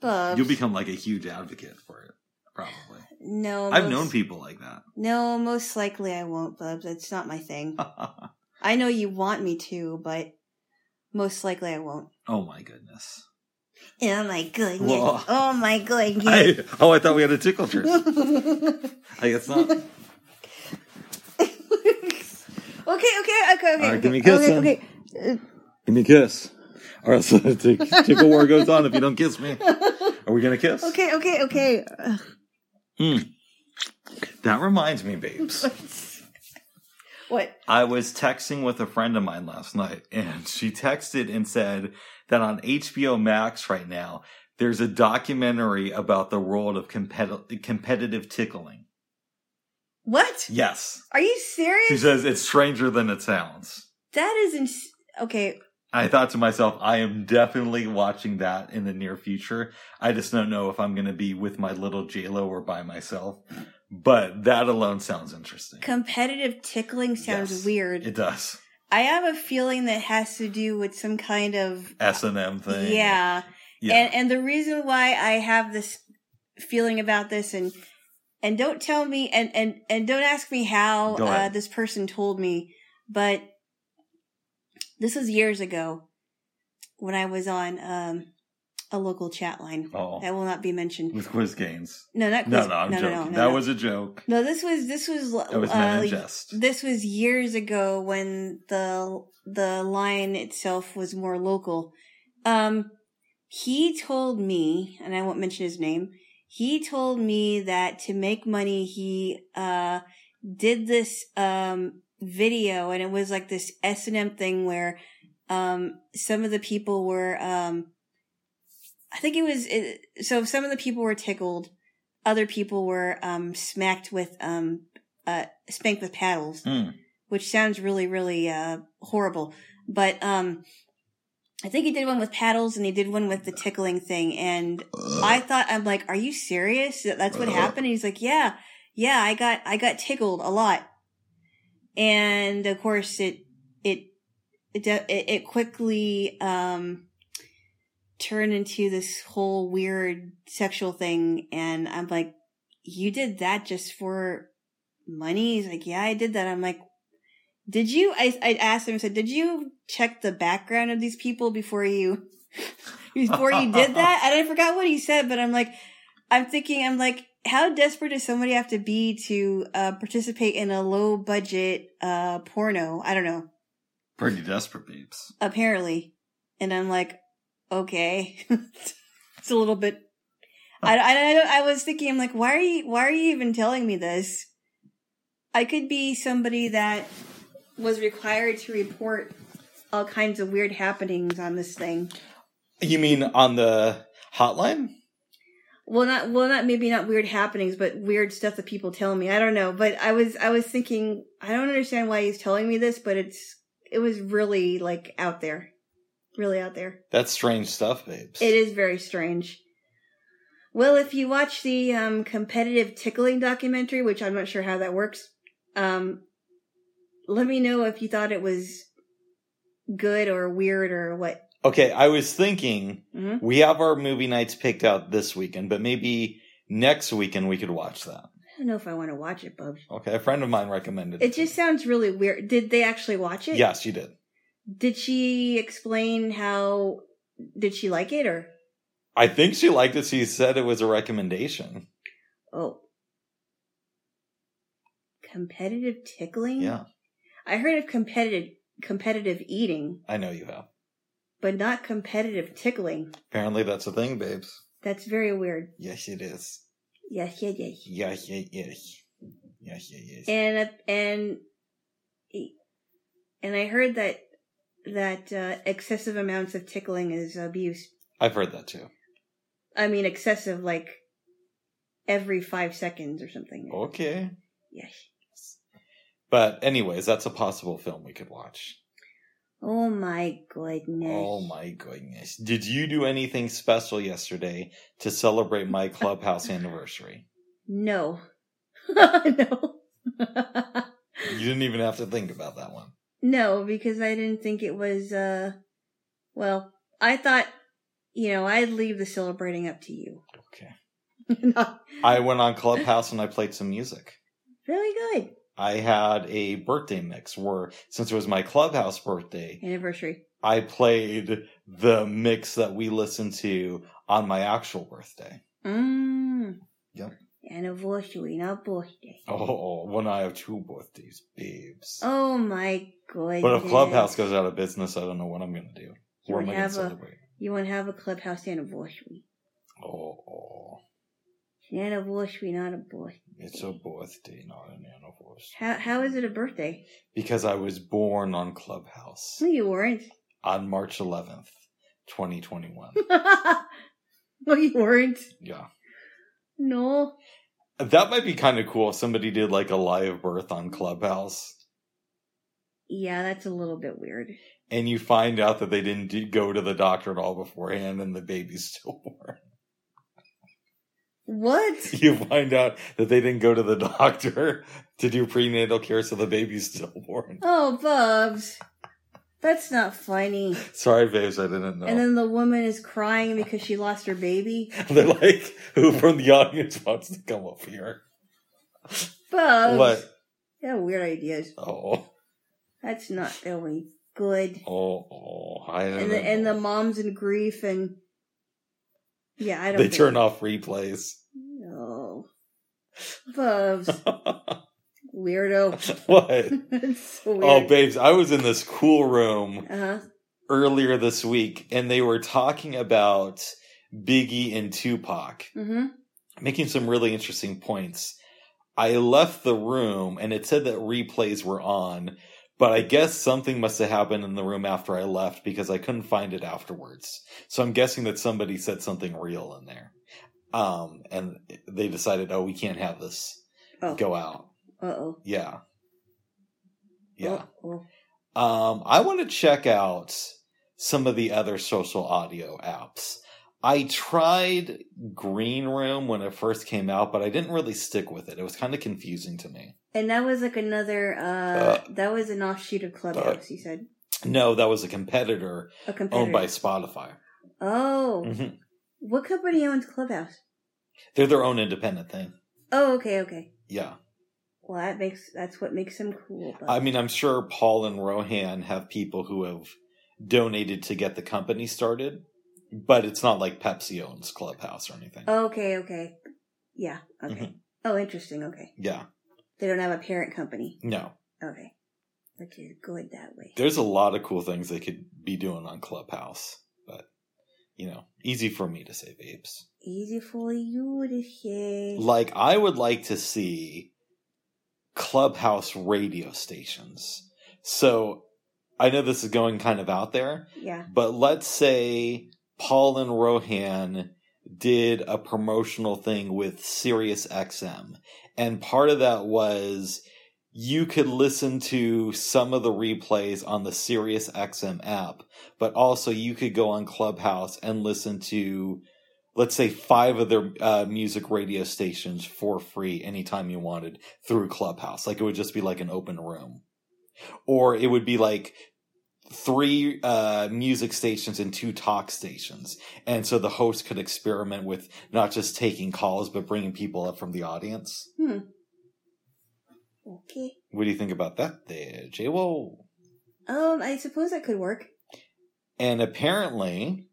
Bubs. You'll become like a huge advocate for it, probably. no. I've most- known people like that. No, most likely I won't, Bubs. It's not my thing. [LAUGHS] I know you want me to, but most likely I won't. oh my goodness. Oh my goodness. Whoa. Oh my goodness. I, oh, I thought we had a tickle trick. [LAUGHS] I guess not. [LAUGHS] okay, okay, okay, okay. All right, give me a kiss Okay, okay. Uh, Give me a kiss. Or else [LAUGHS] the tickle war goes on if you don't kiss me. Are we gonna kiss? Okay, okay, okay. Hmm. That reminds me, babes. What? I was texting with a friend of mine last night, and she texted and said that on HBO Max right now, there's a documentary about the world of competi- competitive tickling. What? Yes. Are you serious? She says it's stranger than it sounds. That is ins- okay. I thought to myself, I am definitely watching that in the near future. I just don't know if I'm going to be with my little JLo or by myself. But that alone sounds interesting. Competitive tickling sounds Yes, weird. It does. I have a feeling that has to do with some kind of S and M thing. yeah. Yeah. And and the reason why I have this feeling about this and and don't tell me and and and don't ask me how uh, this person told me, but this was years ago when I was on um a local chat line Oh, that will not be mentioned. with Quiz Gaines. No, not No, quiz- no, I'm no, joking. no, no, that no. was a joke. no. This was this was That was uh, jest. this was years ago when the the line itself was more local. Um, he told me, and I won't mention his name. He told me that to make money, he uh did this um video, and it was like this S and M thing where um some of the people were um I think it was it, so some of the people were tickled, other people were um smacked with um uh spanked with paddles Hmm. which sounds really, really uh, horrible. But um, I think he did one with paddles and he did one with the tickling thing. And I thought, I'm like, are you serious? That's what happened? And he's like, yeah, yeah, I got, I got tickled a lot. And of course, it, it, it, it, it quickly um, turned into this whole weird sexual thing. And I'm like, you did that just for money? He's like, yeah, I did that. I'm like, did you? I, I asked him. I said, did you check the background of these people before you [LAUGHS] before you did that? And I forgot what he said, but I'm like, I'm thinking, I'm like, how desperate does somebody have to be to uh, participate in a low budget uh, porno? I don't know. Pretty desperate, babes. Apparently, and I'm like, okay, [LAUGHS] it's a little bit. I, I, I was thinking, I'm like, why are you, why are you even telling me this? I could be somebody that was required to report all kinds of weird happenings on this thing. You mean on the hotline? Well, not well, not maybe not weird happenings, but weird stuff that people tell me. I don't know, but I was I was thinking I don't understand why he's telling me this, but it's it was really like out there, really out there. That's strange stuff, babes. It is very strange. Well, if you watch the um, competitive tickling documentary, which I'm not sure how that works, um, let me know if you thought it was good or weird or what. Okay, I was thinking Mhm. we have our movie nights picked out this weekend, but maybe next weekend we could watch that. I don't know if I want to watch it, Bubs. Okay, a friend of mine recommended it. It just sounds really weird. Did they actually watch it? Yes, you did. Did she explain how? Did she like it or? I think she liked it. She said it was a recommendation. Oh, competitive tickling. Yeah, I heard of competitive competitive eating, I know you have. but not competitive tickling. Apparently, that's a thing, babes. That's very weird. Yes, it is. Yes, yes, yes. Yes, yes, yes. Yes, yes, yes. And and and I heard that that uh, excessive amounts of tickling is abuse. I've heard that too. I mean, excessive like every five seconds or something. Okay. Yes. But, anyways, that's a possible film we could watch. Oh my goodness. Oh my goodness. Did you do anything special yesterday to celebrate my [LAUGHS] clubhouse anniversary? No. [LAUGHS] no. [LAUGHS] You didn't even have to think about that one. No, because I didn't think it was, uh, well, I thought, you know, I'd leave the celebrating up to you. Okay. Not [LAUGHS] I went on Clubhouse and I played some music. really good. I had a birthday mix where, since it was my Clubhouse birthday, Anniversary. I played the mix that we listened to on my actual birthday. Mmm. Yep. Anniversary, not birthday. Oh, when I have two birthdays, babes. Oh my goodness. but if Clubhouse goes out of business, I don't know what I'm going to do. You Where am I going have to a-? You want to have a clubhouse anniversary. Oh, oh, It's an anniversary, not a birthday. it's a birthday, not an anniversary. How, how is it a birthday? Because I was born on Clubhouse No, you weren't. on March 11th, 2021. [LAUGHS] no, you weren't. yeah. No. That might be kind of cool if somebody did like a live birth on Clubhouse Yeah, that's a little bit weird. and you find out that they didn't go to the doctor at all beforehand and the baby's [LAUGHS] still born. What? [LAUGHS] You find out that they didn't go to the [LAUGHS] doctor to do prenatal care so the baby's stillborn. Oh, Bubs. That's not funny. [LAUGHS] Sorry, babes, I didn't know. And then the woman is crying because she lost her baby. [LAUGHS] They're like, who from the audience wants to come up here? Bubs. What? Yeah, weird ideas. Oh, That's not really good. oh, oh. I And know. the, and the mom's in grief and Yeah, I don't. They turn off replays. No, Bubs, [LAUGHS] weirdo. [LAUGHS] what? So weird. Oh, babes, I was in this cool room Uh huh. earlier this week, and they were talking about Biggie and Tupac, Mm-hmm. making some really interesting points. I left the room, and it said that replays were on, but I guess something must have happened in the room after I left because I couldn't find it afterwards. So I'm guessing that somebody said something real in there. Um, and they decided, oh, we can't have this Oh. go out. Uh oh. Yeah. Yeah. Oh, Um, I want to check out some of the other social audio apps. I tried Green Room when it first came out, but I didn't really stick with it. It was kind of confusing to me. And that was like another. uh Uh, That was an offshoot of Clubhouse. you said No, that was a competitor a competitor. owned by Spotify. Oh, hmm what company owns Clubhouse? They're their own independent thing. Oh, okay, okay. Yeah. Well, that makes that's what makes them cool. But I mean, I'm sure Paul and Rohan have people who have donated to get the company started, but it's not like Pepsi owns Clubhouse or anything. okay, okay, yeah, okay. Mhm. Oh, interesting. Okay, Yeah. they don't have a parent company. No. Okay, which is good that way. there's a lot of cool things they could be doing on Clubhouse, but you know, easy for me to say, babes. Easy for you to say. Like, I would like to see Clubhouse radio stations. So, I know this is going kind of out there, yeah. but let's say Paul and Rohan did a promotional thing with Sirius XM, and part of that was you could listen to some of the replays on the Sirius XM app, but also you could go on Clubhouse and listen to, let's say, five of their uh, music radio stations for free anytime you wanted through Clubhouse. Like it would just be like an open room. Or it would be like three uh, music stations and two talk stations. And so the host could experiment with not just taking calls, but bringing people up from the audience. Hmm. Okay. What do you think about that there, Jay? Whoa. Um, I suppose that could work. And apparently,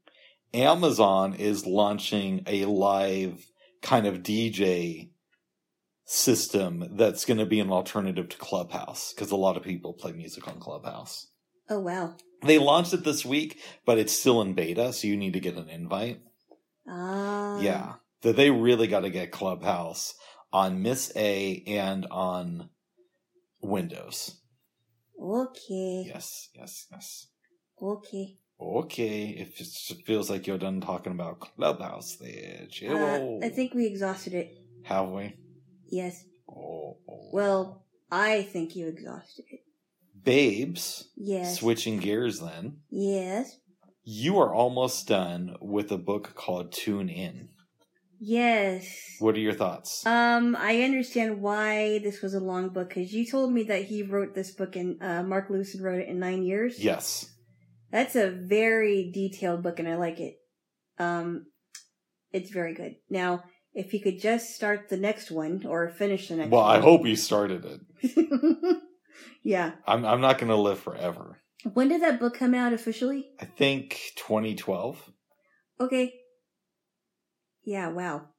Amazon is launching a live kind of DJ system that's going to be an alternative to Clubhouse because a lot of people play music on Clubhouse. Oh wow. They launched it this week, but it's still in beta, so you need to get an invite. Ah. yeah. That they really got to get Clubhouse on Miss A and on Windows. Okay. Yes, yes, yes. Okay. Okay, if it feels like you're done talking about Clubhouse there, Uh, I think we exhausted it. Have we? Yes. Oh, oh. Well, I think you exhausted it. Babes, Yes. switching gears then. Yes. You are almost done with a book called Tune In. Yes. What are your thoughts? Um, I understand why this was a long book because you told me that he wrote this book and uh, Mark Lewisohn wrote it in nine years. yes. That's a very detailed book, and I like it. Um, it's very good. Now, if he could just start the next one or finish the next Well, one. I hope he started it. [LAUGHS] yeah. I'm I'm not going to live forever. When did that book come out officially? I think 2012. Okay. Yeah, wow.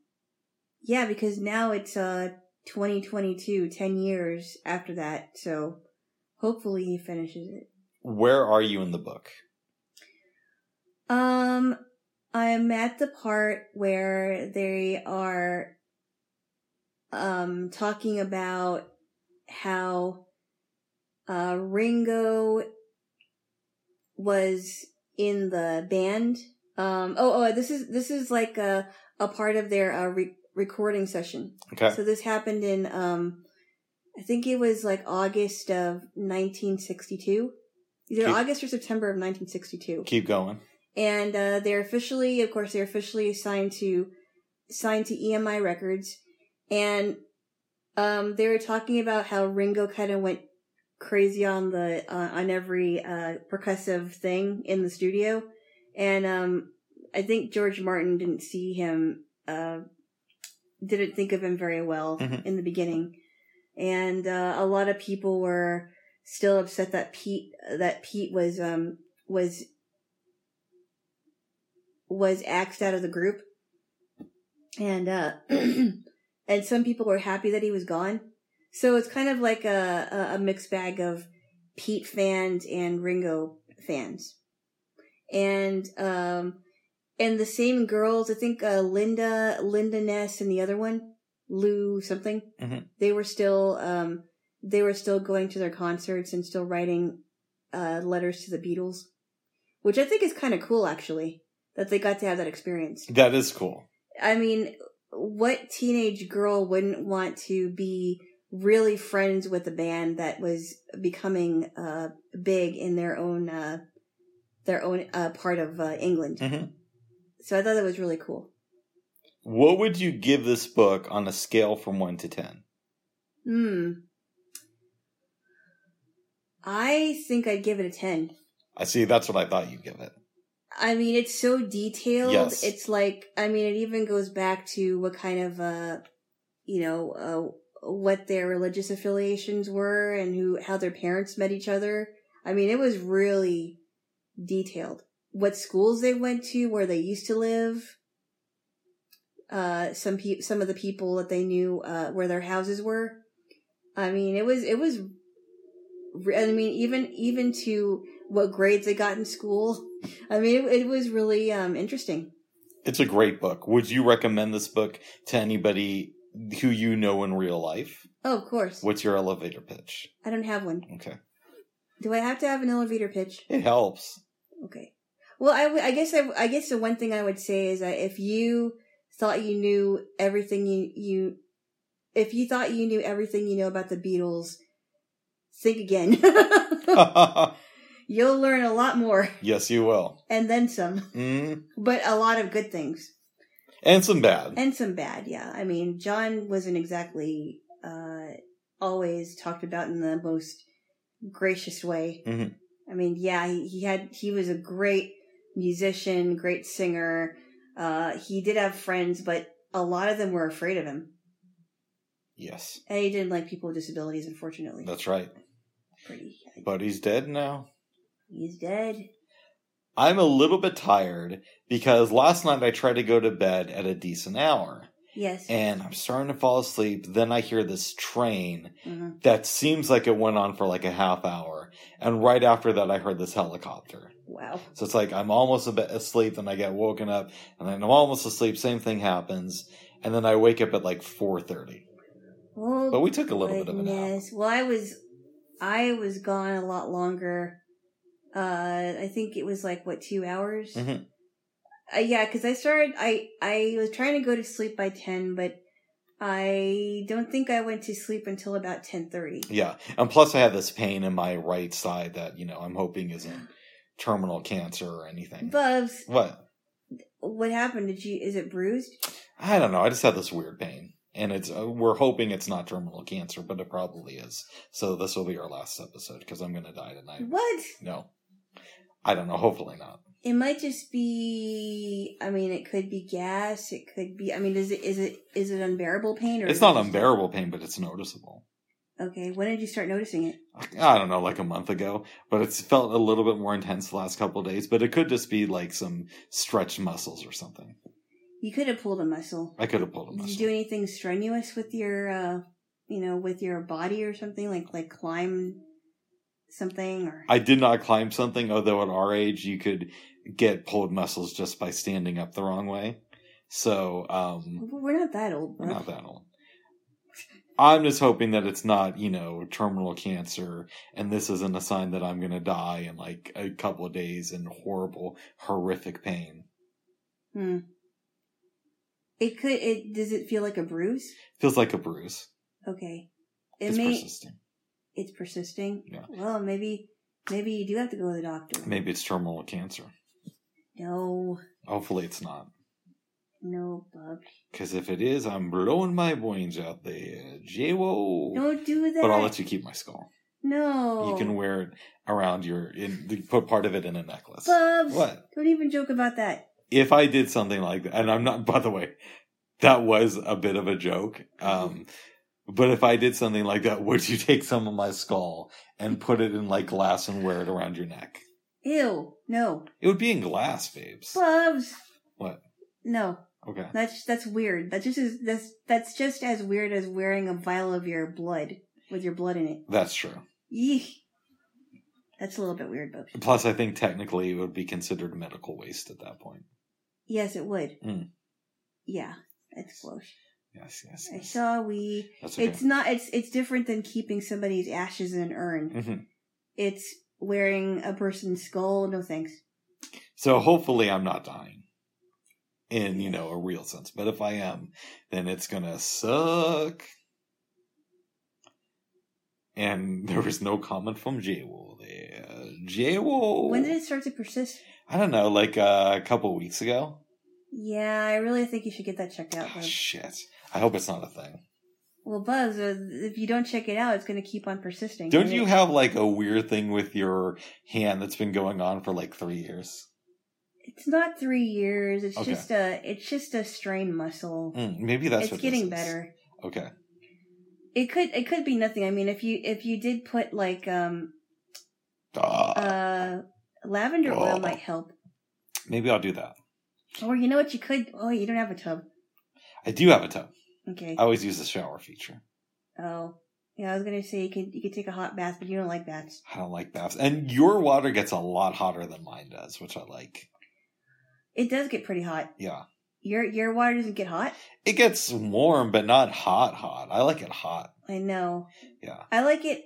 Yeah, because now it's uh 2022, 10 years after that, so hopefully he finishes it. Where are you in the book? Um I'm at the part where they are um talking about how uh Ringo was in the band. Um oh oh this is this is like a a part of their uh, re- recording session. Okay. So this happened in um I think it was like August of 1962. Either Keep- August or September of 1962 Keep going. and uh, they're officially, of course, they're officially signed to signed to EMI Records, and um, they were talking about how Ringo kind of went crazy on the uh, on every uh, percussive thing in the studio, and um, I think George Martin didn't see him, uh, didn't think of him very well Mhm. in the beginning, and uh, a lot of people were still upset that Pete that Pete was um was was axed out of the group and uh, [CLEARS THROAT] and some people were happy that he was gone. So it's kind of like a, a, mixed bag of Pete fans and Ringo fans, and um, and the same girls. I think uh, Linda, Linda Ness, and the other one, Lou something. Mhm. They were still um, they were still going to their concerts and still writing uh, letters to the Beatles, which I think is kind of cool actually that they got to have that experience. That is cool. I mean, what teenage girl wouldn't want to be really friends with a band that was becoming uh, big in their own uh, their own uh, part of uh, England? Mhm. So I thought that was really cool. What would you give this book on a scale from one to ten? Hmm. I think I'd give it a ten. I see. That's what I thought you'd give it. I mean, it's so detailed. Yes. It's like, I mean, it even goes back to what kind of, uh, you know, uh, what their religious affiliations were and who, how their parents met each other. I mean, it was really detailed. What schools they went to, where they used to live. Uh, some pe- some of the people that they knew, uh, where their houses were. I mean, it was, it was, I mean, even, even to what grades they got in school. I mean, it, it was really um, interesting. It's a great book. Would you recommend this book to anybody who you know in real life? Oh, of course. What's your elevator pitch? I don't have one. Okay. Do I have to have an elevator pitch? It helps. Okay. Well, I, w- I guess I, I guess the one thing I would say is that if you thought you knew everything you you if you thought you knew everything you know about the Beatles, think again. [LAUGHS] [LAUGHS] You'll learn a lot more yes, you will. and then some, Mm. but a lot of good things And some bad. and some bad. Yeah, I mean, John wasn't exactly uh, always talked about in the most gracious way. Mhm. I mean, yeah, he, he had he was a great musician, great singer. Uh, he did have friends, but a lot of them were afraid of him, yes, and he didn't like people with disabilities. Unfortunately, that's right. Pretty. But he's dead now. He's dead. I'm a little bit tired because last night I tried to go to bed at a decent hour Yes. and I'm starting to fall asleep. Then I hear this train Mhm. that seems like it went on for like a half hour. And right after that, I heard this helicopter. Wow. So it's like I'm almost a bit asleep, then I get woken up, and then I'm almost asleep. Same thing happens, and then I wake up at like 4:30. Oh, But we took a little bit of a nap. Well, I was, I was gone a lot longer. Uh, I think it was like what two hours. Mhm. Uh, yeah, because I started. I I was trying to go to sleep by ten, but I don't think I went to sleep until about ten thirty. Yeah, and plus I have this pain in my right side that you know I'm hoping isn't terminal cancer or anything. Bubs, what? what happened? Did you? Is it bruised? I don't know. I just had this weird pain, and it's uh, we're hoping it's not terminal cancer, but it probably is. So this will be our last episode because I'm going to die tonight. What? No, I don't know. Hopefully not. It might just be. I mean, it could be gas. It could be. I mean, is it is it is it unbearable pain or? It's not unbearable pain, but it's noticeable. Okay, when did you start noticing it? I don't know, like a month ago, but it's felt a little bit more intense the last couple of days. But it could just be like some stretched muscles or something. You could have pulled a muscle. I could have pulled a muscle. Did you do anything strenuous with your, uh, you know, with your body or something like like climb something or? I did not climb something, although at our age you could get pulled muscles just by standing up the wrong way. So um, We're not that old. we're not that old. I'm just hoping that it's not, you know, terminal cancer, and this isn't a sign that I'm going to die in like a couple of days in horrible, horrific pain. Hmm. It could. It does it feel like a bruise? Feels like a bruise. Okay. It It's may. persisting. It's persisting. Yeah. Well, maybe maybe you do have to go to the doctor. Maybe it's terminal cancer. No. Hopefully it's not. No, Bob. Because if it is, I'm blowing my brains out there. J-Wo. Don't do that. But I'll let you keep my skull. No. You can wear it around your, in, put part of it in a necklace. Bubs. What? Don't even joke about that. If I did something like that, and I'm not, [LAUGHS] by the way, that was a bit of a joke. Um, but if I did something like that, would you take some of my skull and put it in like glass and wear it around your neck? Ew. No. It would be in glass, babes. Bubs. What? No. Okay. That's that's weird. That just is that's that's just as weird as wearing a vial of your blood with your blood in it. That's true. Yeesh. That's a little bit weird, Bubs. Plus, I think technically it would be considered medical waste at that point. Yes, it would. Mm. Yeah, it's close. Yes, yes. I yes. saw we. That's okay. It's not. It's it's different than keeping somebody's ashes in an urn. Mhm. It's wearing a person's skull. No thanks. So hopefully I'm not dying in, you know, a real sense. But if I am, then it's gonna suck. And [LAUGHS] there was no comment from J-Wo there. When did it start to persist? I don't know, like uh, a couple weeks ago? Yeah, I really think you should get that checked out. Oh, shit. I hope it's not a thing. Well, Buzz, uh, if you don't check it out, it's going to keep on persisting. Don't And you have like a weird thing with your hand that's been going on for like three years? It's not three years. It's Okay. just a. It's just a strained muscle. Mm, maybe that's it's getting better. Okay. It could. It could be nothing. I mean, if you if you did put like um Ah, uh lavender oil might help. maybe I'll do that. Or you know what you could. Oh, you don't have a tub. I do have a tub. Okay. I always use the shower feature. Oh. Yeah, I was gonna say you could you could take a hot bath, but you don't like baths. I don't like baths. And your water gets a lot hotter than mine does, which I like. It does get pretty hot. Yeah. Your your water doesn't get hot. It gets warm, but not hot, hot. I like it hot. I know. Yeah. I like it.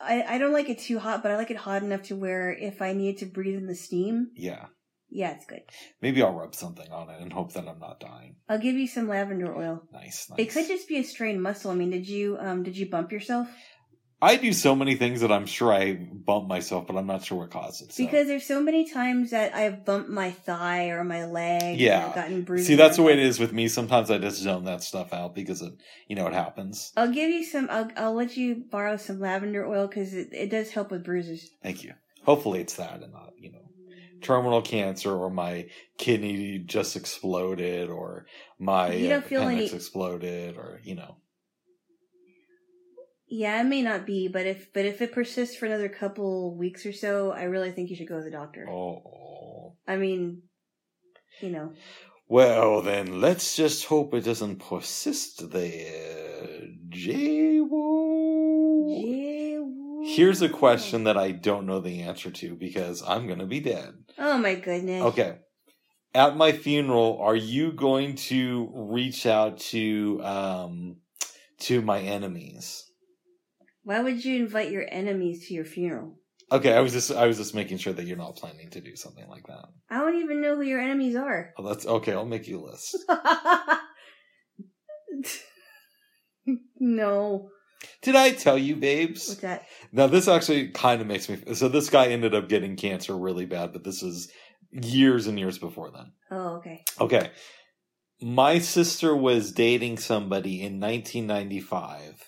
I, I don't like it too hot, but I like it hot enough to where if I need to breathe in the steam, Yeah. Yeah, it's good. Maybe I'll rub something on it and hope that I'm not dying. I'll give you some lavender oil. Nice, nice. It could just be a strained muscle. I mean, did you um did you bump yourself? I do so many things that I'm sure I bump myself, but I'm not sure what caused it. so. Because there's so many times that I've bumped my thigh or my leg. Yeah. and I've gotten bruises. See, that's the way it. it is with me. Sometimes I just zone that stuff out because it, you know, it happens. I'll give you some. I'll I'll let you borrow some lavender oil because it, it does help with bruises. Thank you. Hopefully it's that and not, you know, terminal cancer or my kidney just exploded or my You don't feel appendix any- exploded or, you know. Yeah, it may not be, but if but if it persists for another couple weeks or so, I really think you should go to the doctor. Oh. I mean, you know, Well, then let's just hope it doesn't persist there. Here's a question that I don't know the answer to because I'm going to be dead. Oh my goodness. Okay. At my funeral, are you going to reach out to um to my enemies? Why would you invite your enemies to your funeral? Okay, I was just I was just making sure that you're not planning to do something like that. I don't even know who your enemies are. Oh, that's okay. I'll make you a list. [LAUGHS] no. Did I tell you, babes? What's that? Now this actually kind of makes me. So this guy ended up getting cancer really bad, but this is years and years before then. Oh, okay. Okay. My sister was dating somebody in 1995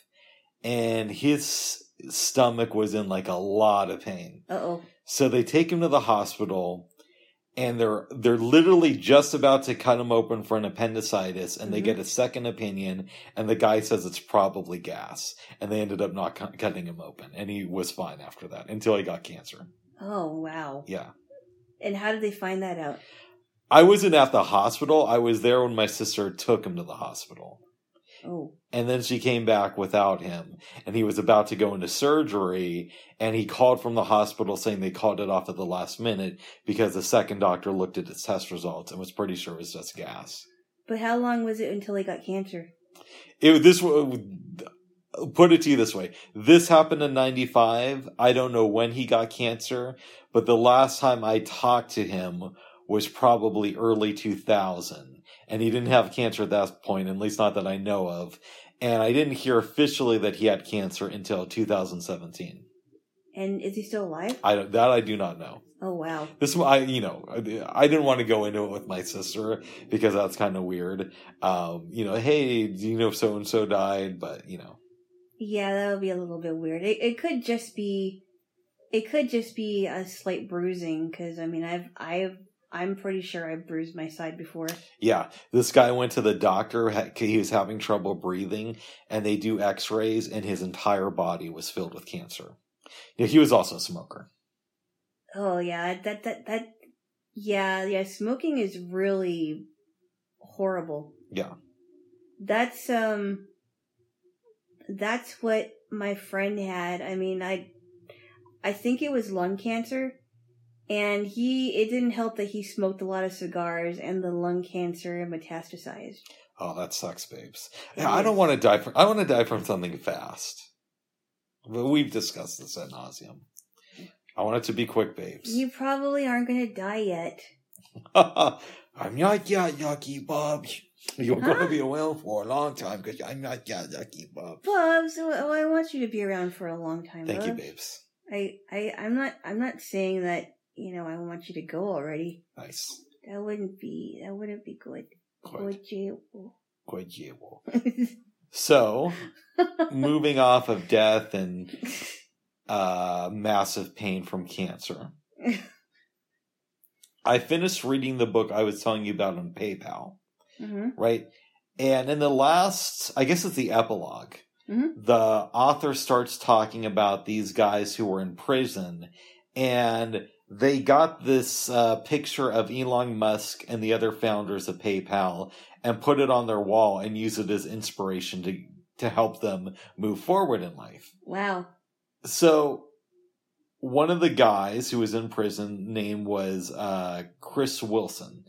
and his stomach was in like a lot of pain. Uh oh. So they take him to the hospital and they're they're literally just about to cut him open for an appendicitis and they Mhm. get a second opinion and the guy says it's probably gas and they ended up not cu- cutting him open and he was fine after that until he got cancer. Oh wow. Yeah. And how did they find that out? I wasn't at the hospital. I was there when my sister took him to the hospital. Oh. And then she came back without him, and he was about to go into surgery. And he called from the hospital saying they called it off at the last minute because the second doctor looked at his test results and was pretty sure it was just gas. But how long was it until he got cancer? It this put it to you this way: this happened in '95. I don't know when he got cancer, but the last time I talked to him was probably early 2000, and he didn't have cancer at that point, at least not that I know of. And I didn't hear officially that he had cancer until 2017. And is he still alive? I don't- that I do not know. Oh wow. This I you know I, I didn't want to go into it with my sister because that's kind of weird. Um, you know, hey, do you know so and so died? But you know, Yeah, that would be a little bit weird. It, it could just be, it could just be a slight bruising. Because I mean, I've, I've, I'm pretty sure I've bruised my side before. Yeah, this guy went to the doctor. He was having trouble breathing, and they do X-rays, and his entire body was filled with cancer. Yeah, he was also a smoker. Oh yeah, that that that. Yeah, yeah. Smoking is really horrible. Yeah. That's um that's what my friend had. I mean, I I think it was lung cancer and he it didn't help that he smoked a lot of cigars and the lung cancer metastasized. Oh, that sucks, babes. Yeah, I don't want to die from. I want to die from something fast. But we've discussed this at nauseum. I want it to be quick, babes. You probably aren't going to die yet. [LAUGHS] I'm not yet yucky, Bob. You're Huh? going to be around for a long time because I'm not yet yucky, Bob. Bubs, well, I want you to be around for a long time. Thank you, babes. I, I, I'm not, I'm not saying that, you know, I want you to go already. Nice. That wouldn't be, that wouldn't be good. You? [LAUGHS] quite. So, moving off of death and uh, massive pain from cancer, [LAUGHS] I finished reading the book I was telling you about on PayPal. hmm right? And in the last, I guess it's the epilog Mhm. the author starts talking about these guys who were in prison, and they got this uh, picture of Elon Musk and the other founders of PayPal and put it on their wall and use it as inspiration to to help them move forward in life. Wow. So one of the guys who was in prison name was uh, Chris Wilson.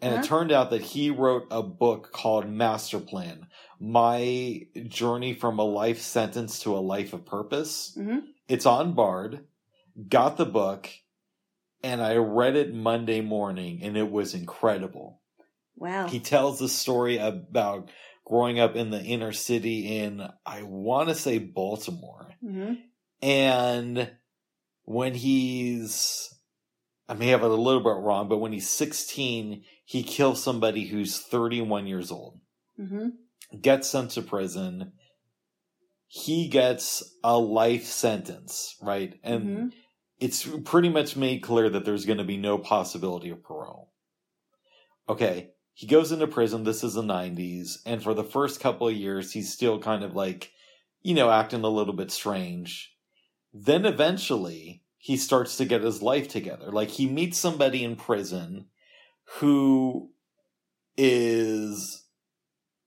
And Uh-huh. it turned out that he wrote a book called Master Plan, My Journey from a Life Sentence to a Life of Purpose. Mhm. It's on Bard. Got the book and I read it Monday morning and it was incredible. Wow. He tells the story about growing up in the inner city in, I want to say Baltimore. hmm And when he's, I may have it a little bit wrong, but when he's 16, he kills somebody who's 31 years old, hmm gets sent to prison. He gets a life sentence, right? And Mhm. It's pretty much made clear that there's going to be no possibility of parole. Okay, he goes into prison. This is the 90s. And for the first couple of years, he's still kind of like, you know, acting a little bit strange. Then eventually, he starts to get his life together. Like, he meets somebody in prison who is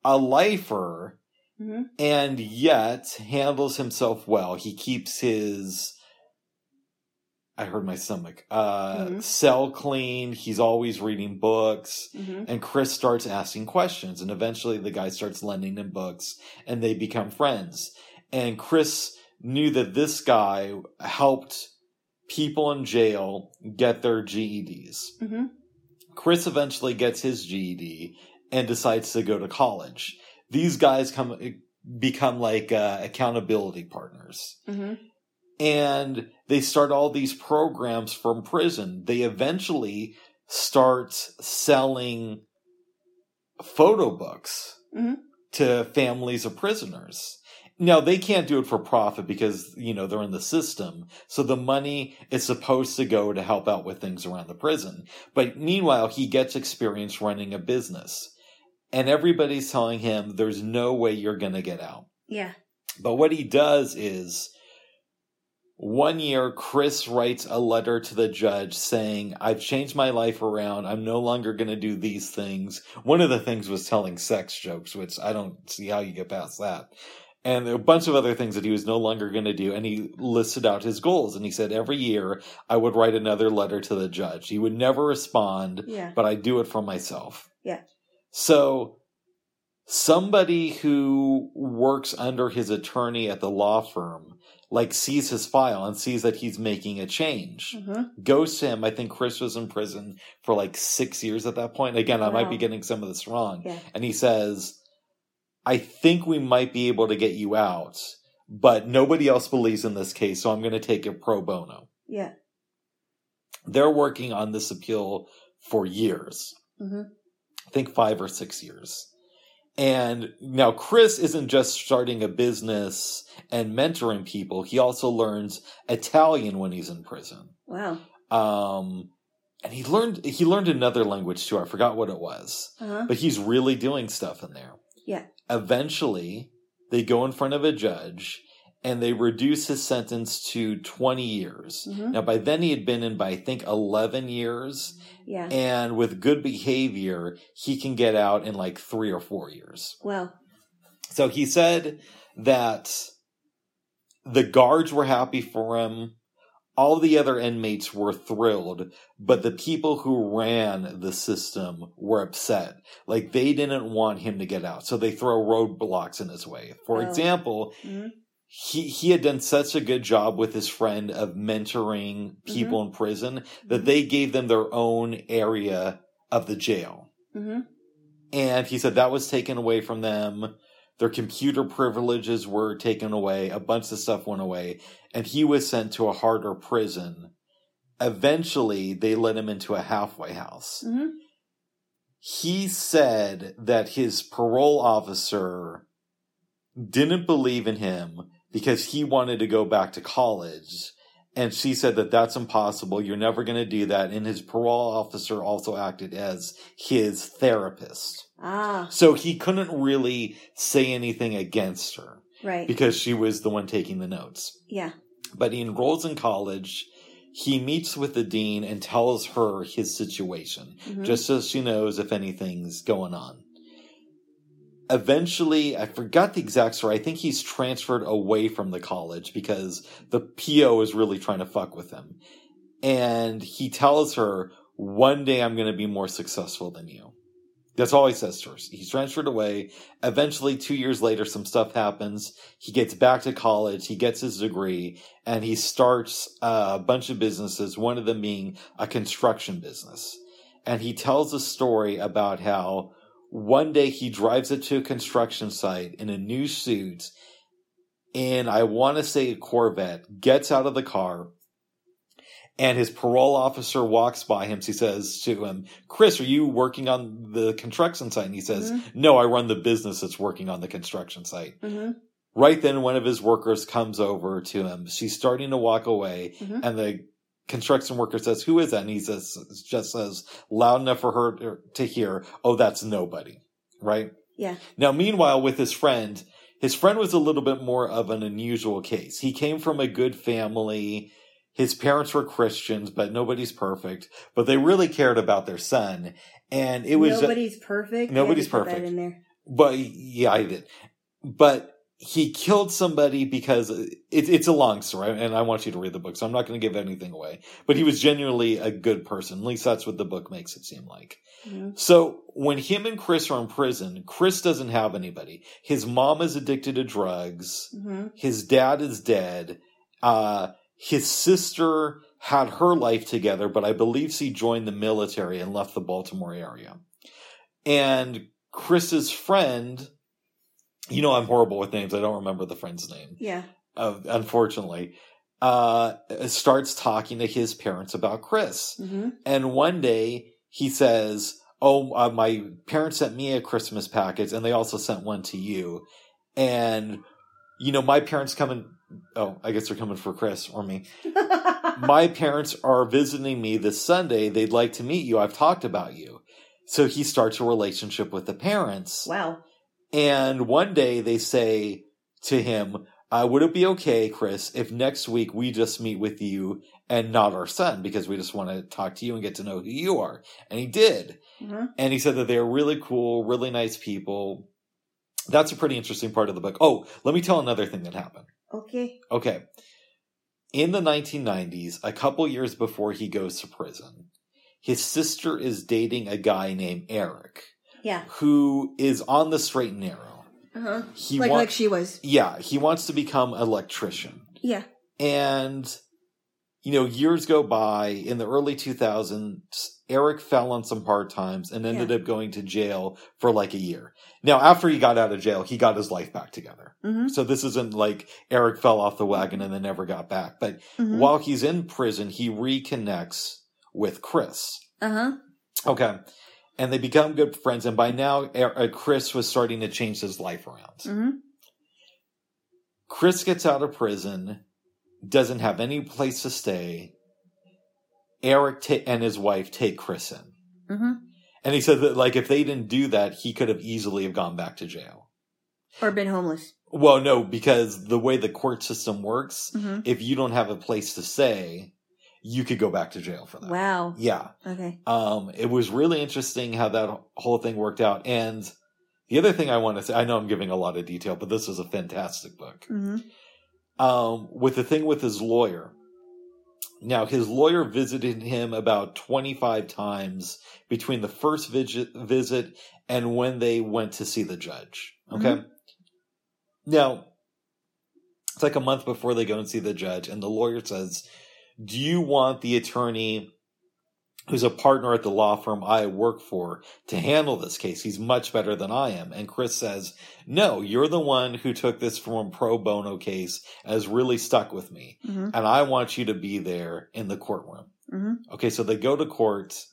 a lifer hmm and yet handles himself well. He keeps his I heard my stomach. Uh Mhm. cell clean. He's always reading books. hmm And Chris starts asking questions and eventually the guy starts lending him books and they become friends. And Chris knew that this guy helped people in jail get their GEDs. hmm Chris eventually gets his GED and decides to go to college. These guys come become like uh, accountability partners, hmm and they start all these programs from prison. They eventually start selling photo books Mhm. to families of prisoners. Now they can't do it for profit because you know they're in the system. So the money is supposed to go to help out with things around the prison. But meanwhile, he gets experience running a business. And everybody's telling him there's no way you're going to get out. Yeah. But what he does is one year, Chris writes a letter to the judge saying, I've changed my life around. I'm no longer going to do these things. One of the things was telling sex jokes, which I don't see how you get past that. And a bunch of other things that he was no longer going to do. And he listed out his goals. And he said, every year I would write another letter to the judge. He would never respond, Yeah. but I do it for myself. Yeah. So somebody who works under his attorney at the law firm like sees his file and sees that he's making a change. Hmm goes to him. I think chris was in prison for like six years at that point. Again i might be getting some of this wrong. Yeah. and he says i think we might be able to get you out but nobody else believes in this case so i'm going to take it pro bono. Yeah. they're working on this appeal for years. Hmm I think five or six years. And now Chris isn't just starting a business and mentoring people. He also learns Italian when he's in prison. Wow. Um, and he learned, he learned another language too. I forgot what it was, Uh-huh. but he's really doing stuff in there. Yeah. Eventually they go in front of a judge and they reduce his sentence to 20 years. Mhm. Now, by then he had been in by, I think, 11 years. Yeah. And with good behavior, he can get out in like three or four years. Well. So he said that the guards were happy for him. All the other inmates were thrilled, but the people who ran the system were upset. Like they didn't want him to get out. So they throw roadblocks in his way. For Oh. example, mhm. He he had done such a good job with his friend of mentoring people in prison that they gave them their own area of the jail. Mhm. And he said that was taken away from them. Their computer privileges were taken away. A bunch of stuff went away. And he was sent to a harder prison. Eventually, they let him into a halfway house. Mhm. He said that his parole officer didn't believe in him because he wanted to go back to college. And she said that that's impossible. You're never going to do that. And his parole officer also acted as his therapist. Ah. So he couldn't really say anything against her Right. because she was the one taking the notes. yeah. But he enrolls in college. He meets with the dean and tells her his situation, Mhm. just so she knows if anything's going on. Eventually, I forgot the exact story. I think he's transferred away from the college because the PO is really trying to fuck with him. And he tells her, one day I'm going to be more successful than you. That's all he says to her. He's transferred away. Eventually, two years later, some stuff happens. He gets back to college. He gets his degree and he starts a bunch of businesses, one of them being a construction business. And he tells a story about how one day he drives it to a construction site in a new suit and I want to say a Corvette, gets out of the car, and his parole officer walks by him. He says to him, Chris, are you working on the construction site? And he says, Mhm. No, I run the business that's working on the construction site. Mhm. Right then, one of his workers comes over to him. She's starting to walk away, Mhm. and the construction worker says, "Who is that?" And he says, just says loud enough for her to hear, "Oh, that's nobody." Right Yeah. now, meanwhile, with his friend, his friend was a little bit more of an unusual case. He came from a good family. His parents were Christians, but nobody's perfect. But they really cared about their son, and it was nobody's perfect. Nobody's to put that perfect. but yeah, I did. But he killed somebody because it, it's a long story, and I want you to read the book, so I'm not going to give anything away. But he was genuinely a good person. At least that's what the book makes it seem like. Mhm. So when him and Chris are in prison, Chris doesn't have anybody. His mom is addicted to drugs. Mhm. His dad is dead. Uh, his sister had her life together, but I believe she joined the military and left the Baltimore area. And Chris's friend, you know, I'm horrible with names. I don't remember the friend's name, Yeah. uh, unfortunately, uh, starts talking to his parents about Chris. hmm And one day he says, Oh, uh, my parents sent me a Christmas package and they also sent one to you. And, you know, my parents coming, oh, I guess they're coming for Chris or me. [LAUGHS] my parents are visiting me this Sunday. They'd like to meet you. I've talked about you. So he starts a relationship with the parents. wow. And one day they say to him, uh, would it be okay, Chris, if next week we just meet with you and not our son because we just want to talk to you and get to know who you are? And he did. hmm And he said that they're really cool, really nice people. That's a pretty interesting part of the book. Oh, let me tell another thing that happened. Okay. Okay. In the 1990s, a couple years before he goes to prison, his sister is dating a guy named Eric Yeah. who is on the straight and narrow. Uh huh. He Like wa- like she was. yeah, he wants to become an electrician. Yeah. And, you know, years go by. In the early 2000s, Eric fell on some hard times and ended Yeah. up going to jail for like a year. Now, after he got out of jail, he got his life back together. hmm So this isn't like Eric fell off the wagon and then never got back. But hmm while he's in prison, he reconnects with Chris. Uh huh. Okay. And they become good friends. And by now, Er- uh, Chris was starting to change his life around. hmm Chris gets out of prison, doesn't have any place to stay. Eric ta- and his wife take Chris in. hmm And he said that, like, if they didn't do that, he could have easily have gone back to jail. Or been homeless. Well, no, because the way the court system works, hmm if you don't have a place to stay, you could go back to jail for that. Wow. Yeah. Okay. Um, it was really interesting how that whole thing worked out. And the other thing I want to say, I know I'm giving a lot of detail, but this is a fantastic book. hmm Um, with the thing with his lawyer. Now, his lawyer visited him about 25 times between the first visit, visit and when they went to see the judge. Okay. Now, it's like a month before they go and see the judge, and the lawyer says, Do you want the attorney who's a partner at the law firm I work for to handle this case? He's much better than I am. And Chris says, No, you're the one who took this from a pro bono case has really stuck with me. hmm And I want you to be there in the courtroom. hmm Okay, so they go to court,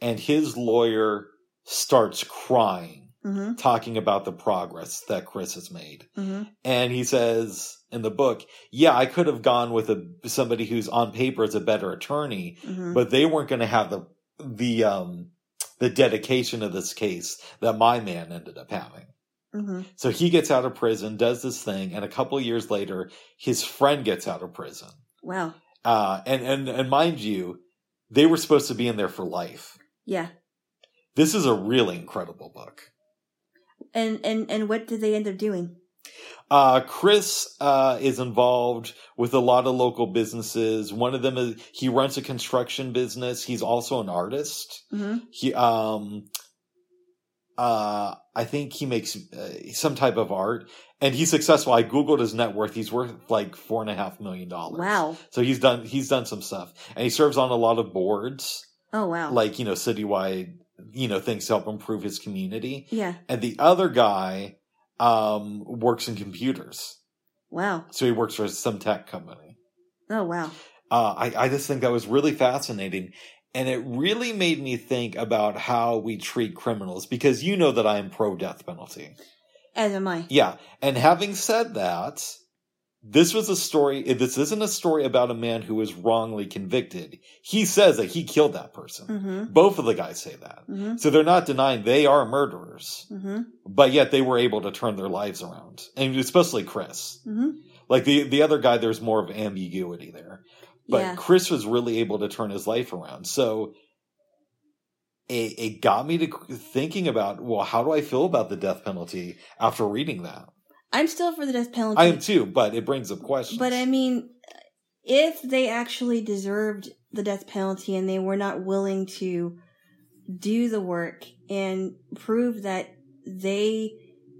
and his lawyer starts crying hmm talking about the progress that Chris has made. hmm And he says in the book, yeah, I could have gone with a somebody who's on paper is a better attorney, hmm but they weren't going to have the the um the dedication of this case that my man ended up having. hmm So he gets out of prison, does this thing, and a couple years later, his friend gets out of prison. Wow. Uh, and and and mind you, they were supposed to be in there for life. Yeah. This is a really incredible book. And and and what did they end up doing? Uh, Chris uh, is involved with a lot of local businesses. One of them is he runs a construction business. He's also an artist. hmm He um uh I think he makes uh, some type of art, and he's successful. I googled his net worth. He's worth like four and a half million dollars. Wow. So he's done he's done some stuff, and he serves on a lot of boards, Oh wow. like you know citywide you know things help improve his community. yeah. And the other guy um works in computers. Wow. So he works for some tech company. Oh wow. Uh, I, I just think that was really fascinating. And it really made me think about how we treat criminals because you know that I am pro death penalty. As am I. Yeah. And having said that, this was a story. This isn't a story about a man who was wrongly convicted. He says that he killed that person. hmm Both of the guys say that. hmm So they're not denying they are murderers, hmm but yet they were able to turn their lives around. And especially Chris. hmm Like the the other guy, there's more of ambiguity there, but Yeah. Chris was really able to turn his life around. So it, it got me to thinking about, well, how do I feel about the death penalty after reading that? I'm still for the death penalty. I am too, but it brings up questions. But I mean, if they actually deserved the death penalty and they were not willing to do the work and prove that they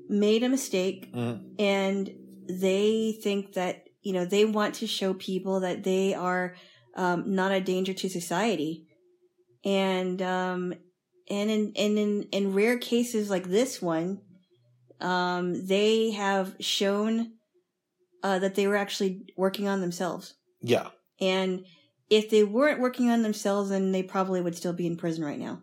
made a mistake Mhm. and they think that, you know, they want to show people that they are um, not a danger to society. And, um, and in, and in, in rare cases like this one, um, they have shown uh, that they were actually working on themselves. yeah, And if they weren't working on themselves, then they probably would still be in prison right now.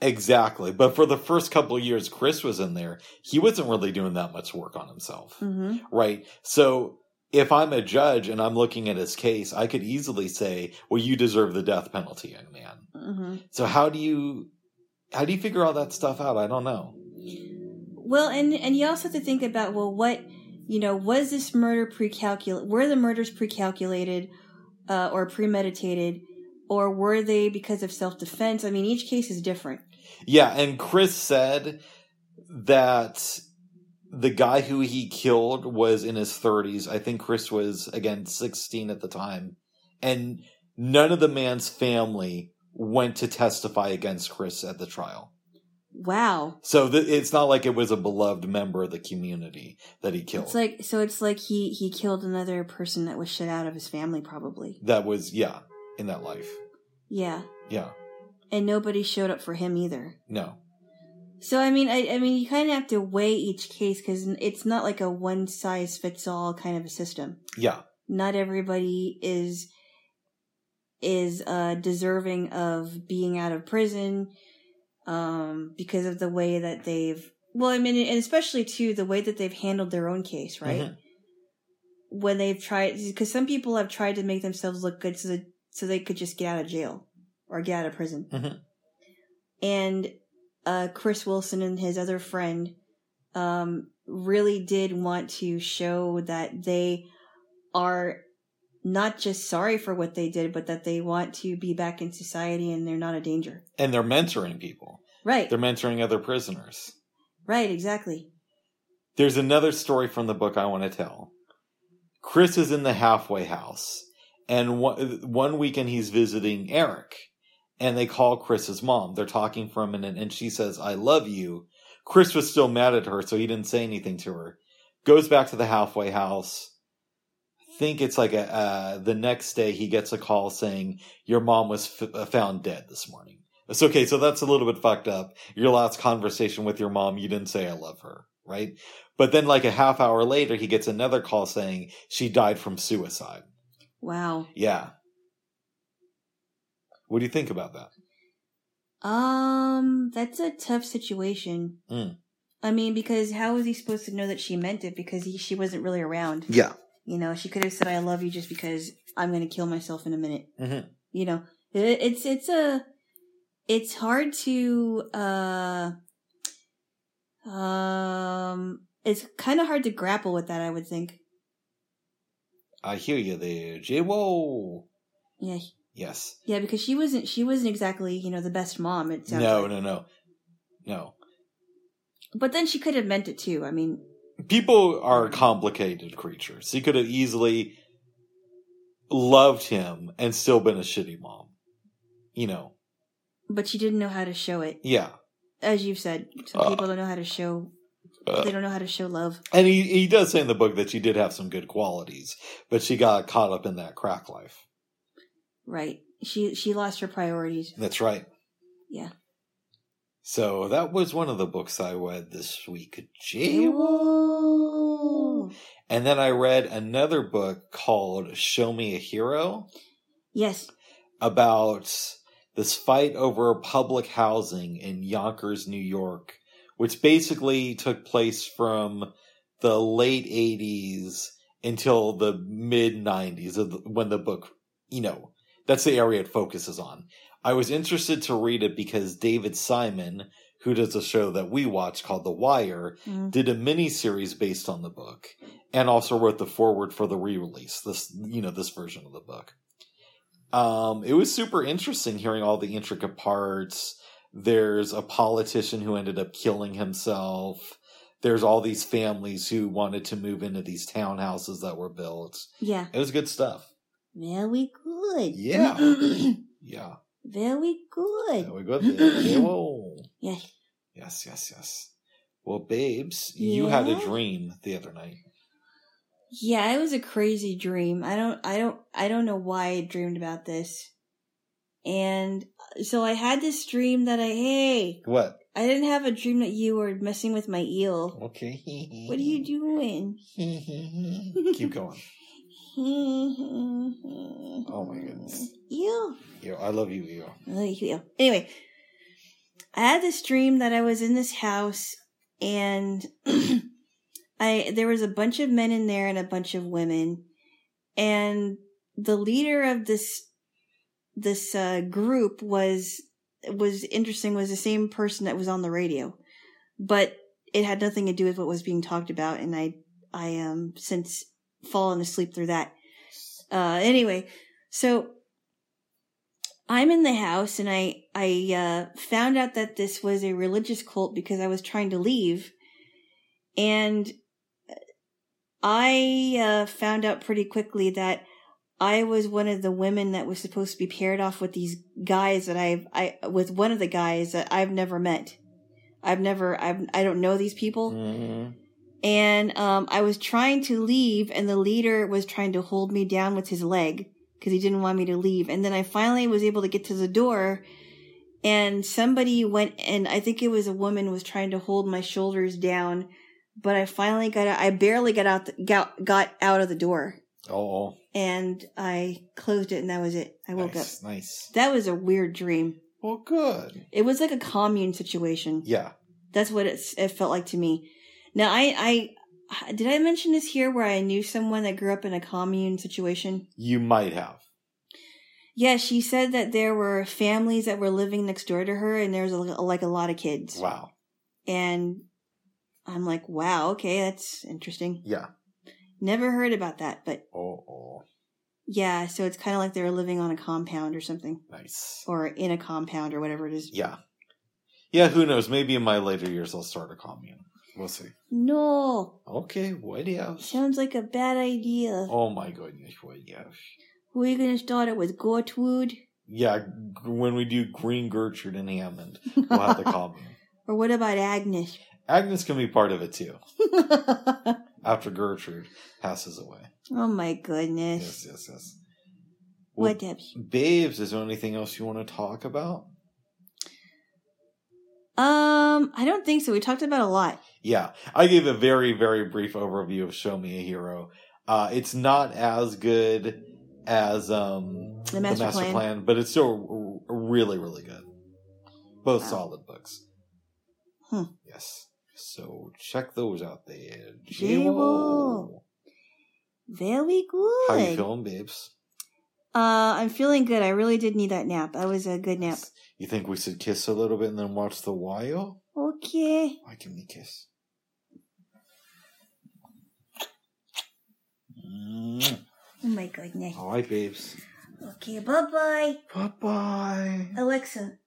exactly. But for the first couple of years Chris was in there, he wasn't really doing that much work on himself. Mm-hmm. right? So if I'm a judge and I'm looking at his case, I could easily say, "Well, you deserve the death penalty, young man." Mm-hmm. So how do you how do you figure all that stuff out? I don't know. Well, and and you also have to think about well, what you know, was this murder pre-calculated? Were the murders pre-calculated uh, or premeditated, or were they because of self-defense? I mean, each case is different. Yeah, and Chris said that the guy who he killed was in his 30s. I think Chris was again 16 at the time. And none of the man's family went to testify against Chris at the trial. Wow, So th- it's not like it was a beloved member of the community that he killed. it's like so. It's like he he killed another person that was shut out of his family, probably. that was yeah, in that life. Yeah, Yeah. and nobody showed up for him either. No. So I mean, I, I mean, you kind of have to weigh each case because it's not like a one size fits all kind of a system. Yeah. Not everybody is is uh, deserving of being out of prison um, because of the way that they've. Well, I mean, and especially too the way that they've handled their own case, right? Mhm. When they've tried, because some people have tried to make themselves look good so that so they could just get out of jail or get out of prison. Mhm. And uh, Chris Wilson and his other friend um, really did want to show that they are not just sorry for what they did, but that they want to be back in society and they're not a danger. And they're mentoring people. Right. They're mentoring other prisoners. right, exactly. There's another story from the book I want to tell. Chris is in the halfway house, and one, one weekend he's visiting Eric, and they call Chris's mom. They're talking for a minute, and she says, I love you. Chris was still mad at her, so he didn't say anything to her. Goes back to the halfway house. I think it's like a, uh, the next day he gets a call saying, Your mom was f- uh, found dead this morning. It's okay, so that's a little bit fucked up. Your last conversation with your mom, you didn't say I love her, right? But then, like a half hour later, he gets another call saying she died from suicide. Wow. Yeah. What do you think about that? Um, that's a tough situation. Mm. I mean, because how was he supposed to know that she meant it? Because he, she wasn't really around. Yeah. You know, she could have said, "I love you," just because I'm going to kill myself in a minute. Mhm. You know, it, it's it's a it's hard to uh um it's kind of hard to grapple with that. I would think. I hear you there, J. Whoa. Yeah, Yes. yeah, because she wasn't she wasn't exactly you know the best mom. It sounds No, like. no, no. No. But then she could have meant it too. I mean, People are complicated creatures. He could have easily loved him and still been a shitty mom. You know. but she didn't know how to show it. Yeah. As you've said, some Uh. people don't know how to show. Uh, they don't know how to show love. And he, he does say in the book that she did have some good qualities, but she got caught up in that crack life. Right. She she lost her priorities. That's right. Yeah. So that was one of the books I read this week. Whoa. And then I read another book called Show Me a Hero Yes. about this fight over public housing in Yonkers, New York, which basically took place from the late 80s until the mid 90s of the, when the book, you know, that's the area it focuses on. I was interested to read it because David Simon, who does a show that we watch called The Wire, Mm. did a mini series based on the book and also wrote the foreword for the re-release this you know this version of the book um it was super interesting hearing all the intricate parts there's a politician who ended up killing himself there's all these families who wanted to move into these townhouses that were built Yeah. it was good stuff Very good. Yeah. [CLEARS THROAT] yeah Very good. Very good. [GASPS] Yeah, yes yes yes well babes you had a dream the other night Yeah, it was a crazy dream. I don't I don't I don't know why I dreamed about this. And uh, so I had this dream that I hey, what I didn't have a dream that you were messing with my eel. okay What are you doing? [LAUGHS] Keep going. Oh Oh my goodness. I love you, Yo. I like you. Anyway, I had this dream that I was in this house and [CLEARS THROAT] I there was a bunch of men in there and a bunch of women and the leader of this this uh, group was was interesting was the same person that was on the radio but it had nothing to do with what was being talked about and I I um since fallen asleep through that uh anyway so I'm in the house and I I uh, found out that this was a religious cult because I was trying to leave, and I uh, found out pretty quickly that I was one of the women that was supposed to be paired off with these guys that I've I with one of the guys that I've never met. I've never I've I don't know these people Mhm. And um, I was trying to leave, and the leader was trying to hold me down with his leg because he didn't want me to leave. And then I finally was able to get to the door, and somebody went, and I think it was a woman was trying to hold my shoulders down, but I finally got out. I barely got out the, got got out of the door, Oh, and I closed it, and that was it. I woke nice, up. nice. That was a weird dream. Well, good. It was like a commune situation. Yeah. That's what it, it felt like to me. Now, I, I, did I mention this here where I knew someone that grew up in a commune situation? You might have. Yeah, she said that there were families that were living next door to her and there was a, like a lot of kids. Wow. And I'm like, wow, okay, that's interesting. Yeah. Never heard about that, but Oh, oh, yeah, so it's kind of like they're living on a compound or something, nice. or in a compound or whatever it is. Yeah. Yeah, who knows? Maybe in my later years I'll start a commune. We'll see. No, Okay, what else? sounds like a bad idea. Oh my goodness, what else? We're gonna start it with Gortwood? Yeah, when we do Green Gertrude and Hammond, [LAUGHS] we'll have to call commune. or what about Agnes? Agnes can be part of it too, [LAUGHS] after Gertrude passes away. oh my goodness. Yes, yes, yes. Well, what else? Babes, is there anything else you want to talk about? Um, I don't think so. We talked about a lot. Yeah, I gave a very, very brief overview of Show Me a Hero. Uh, it's not as good as um, The Master Plan. but it's still r- really, really good. Both Wow. solid books. Hmm. Yes. So check those out there. J-Wo. Very good. How you feeling, babes? Uh, I'm feeling good. I really did need that nap. That was a good nap. You think we should kiss a little bit and then watch The Wire? Okay. Why give me kiss? Oh my goodness. All right, babes. Okay, bye bye. Bye bye. Alexa,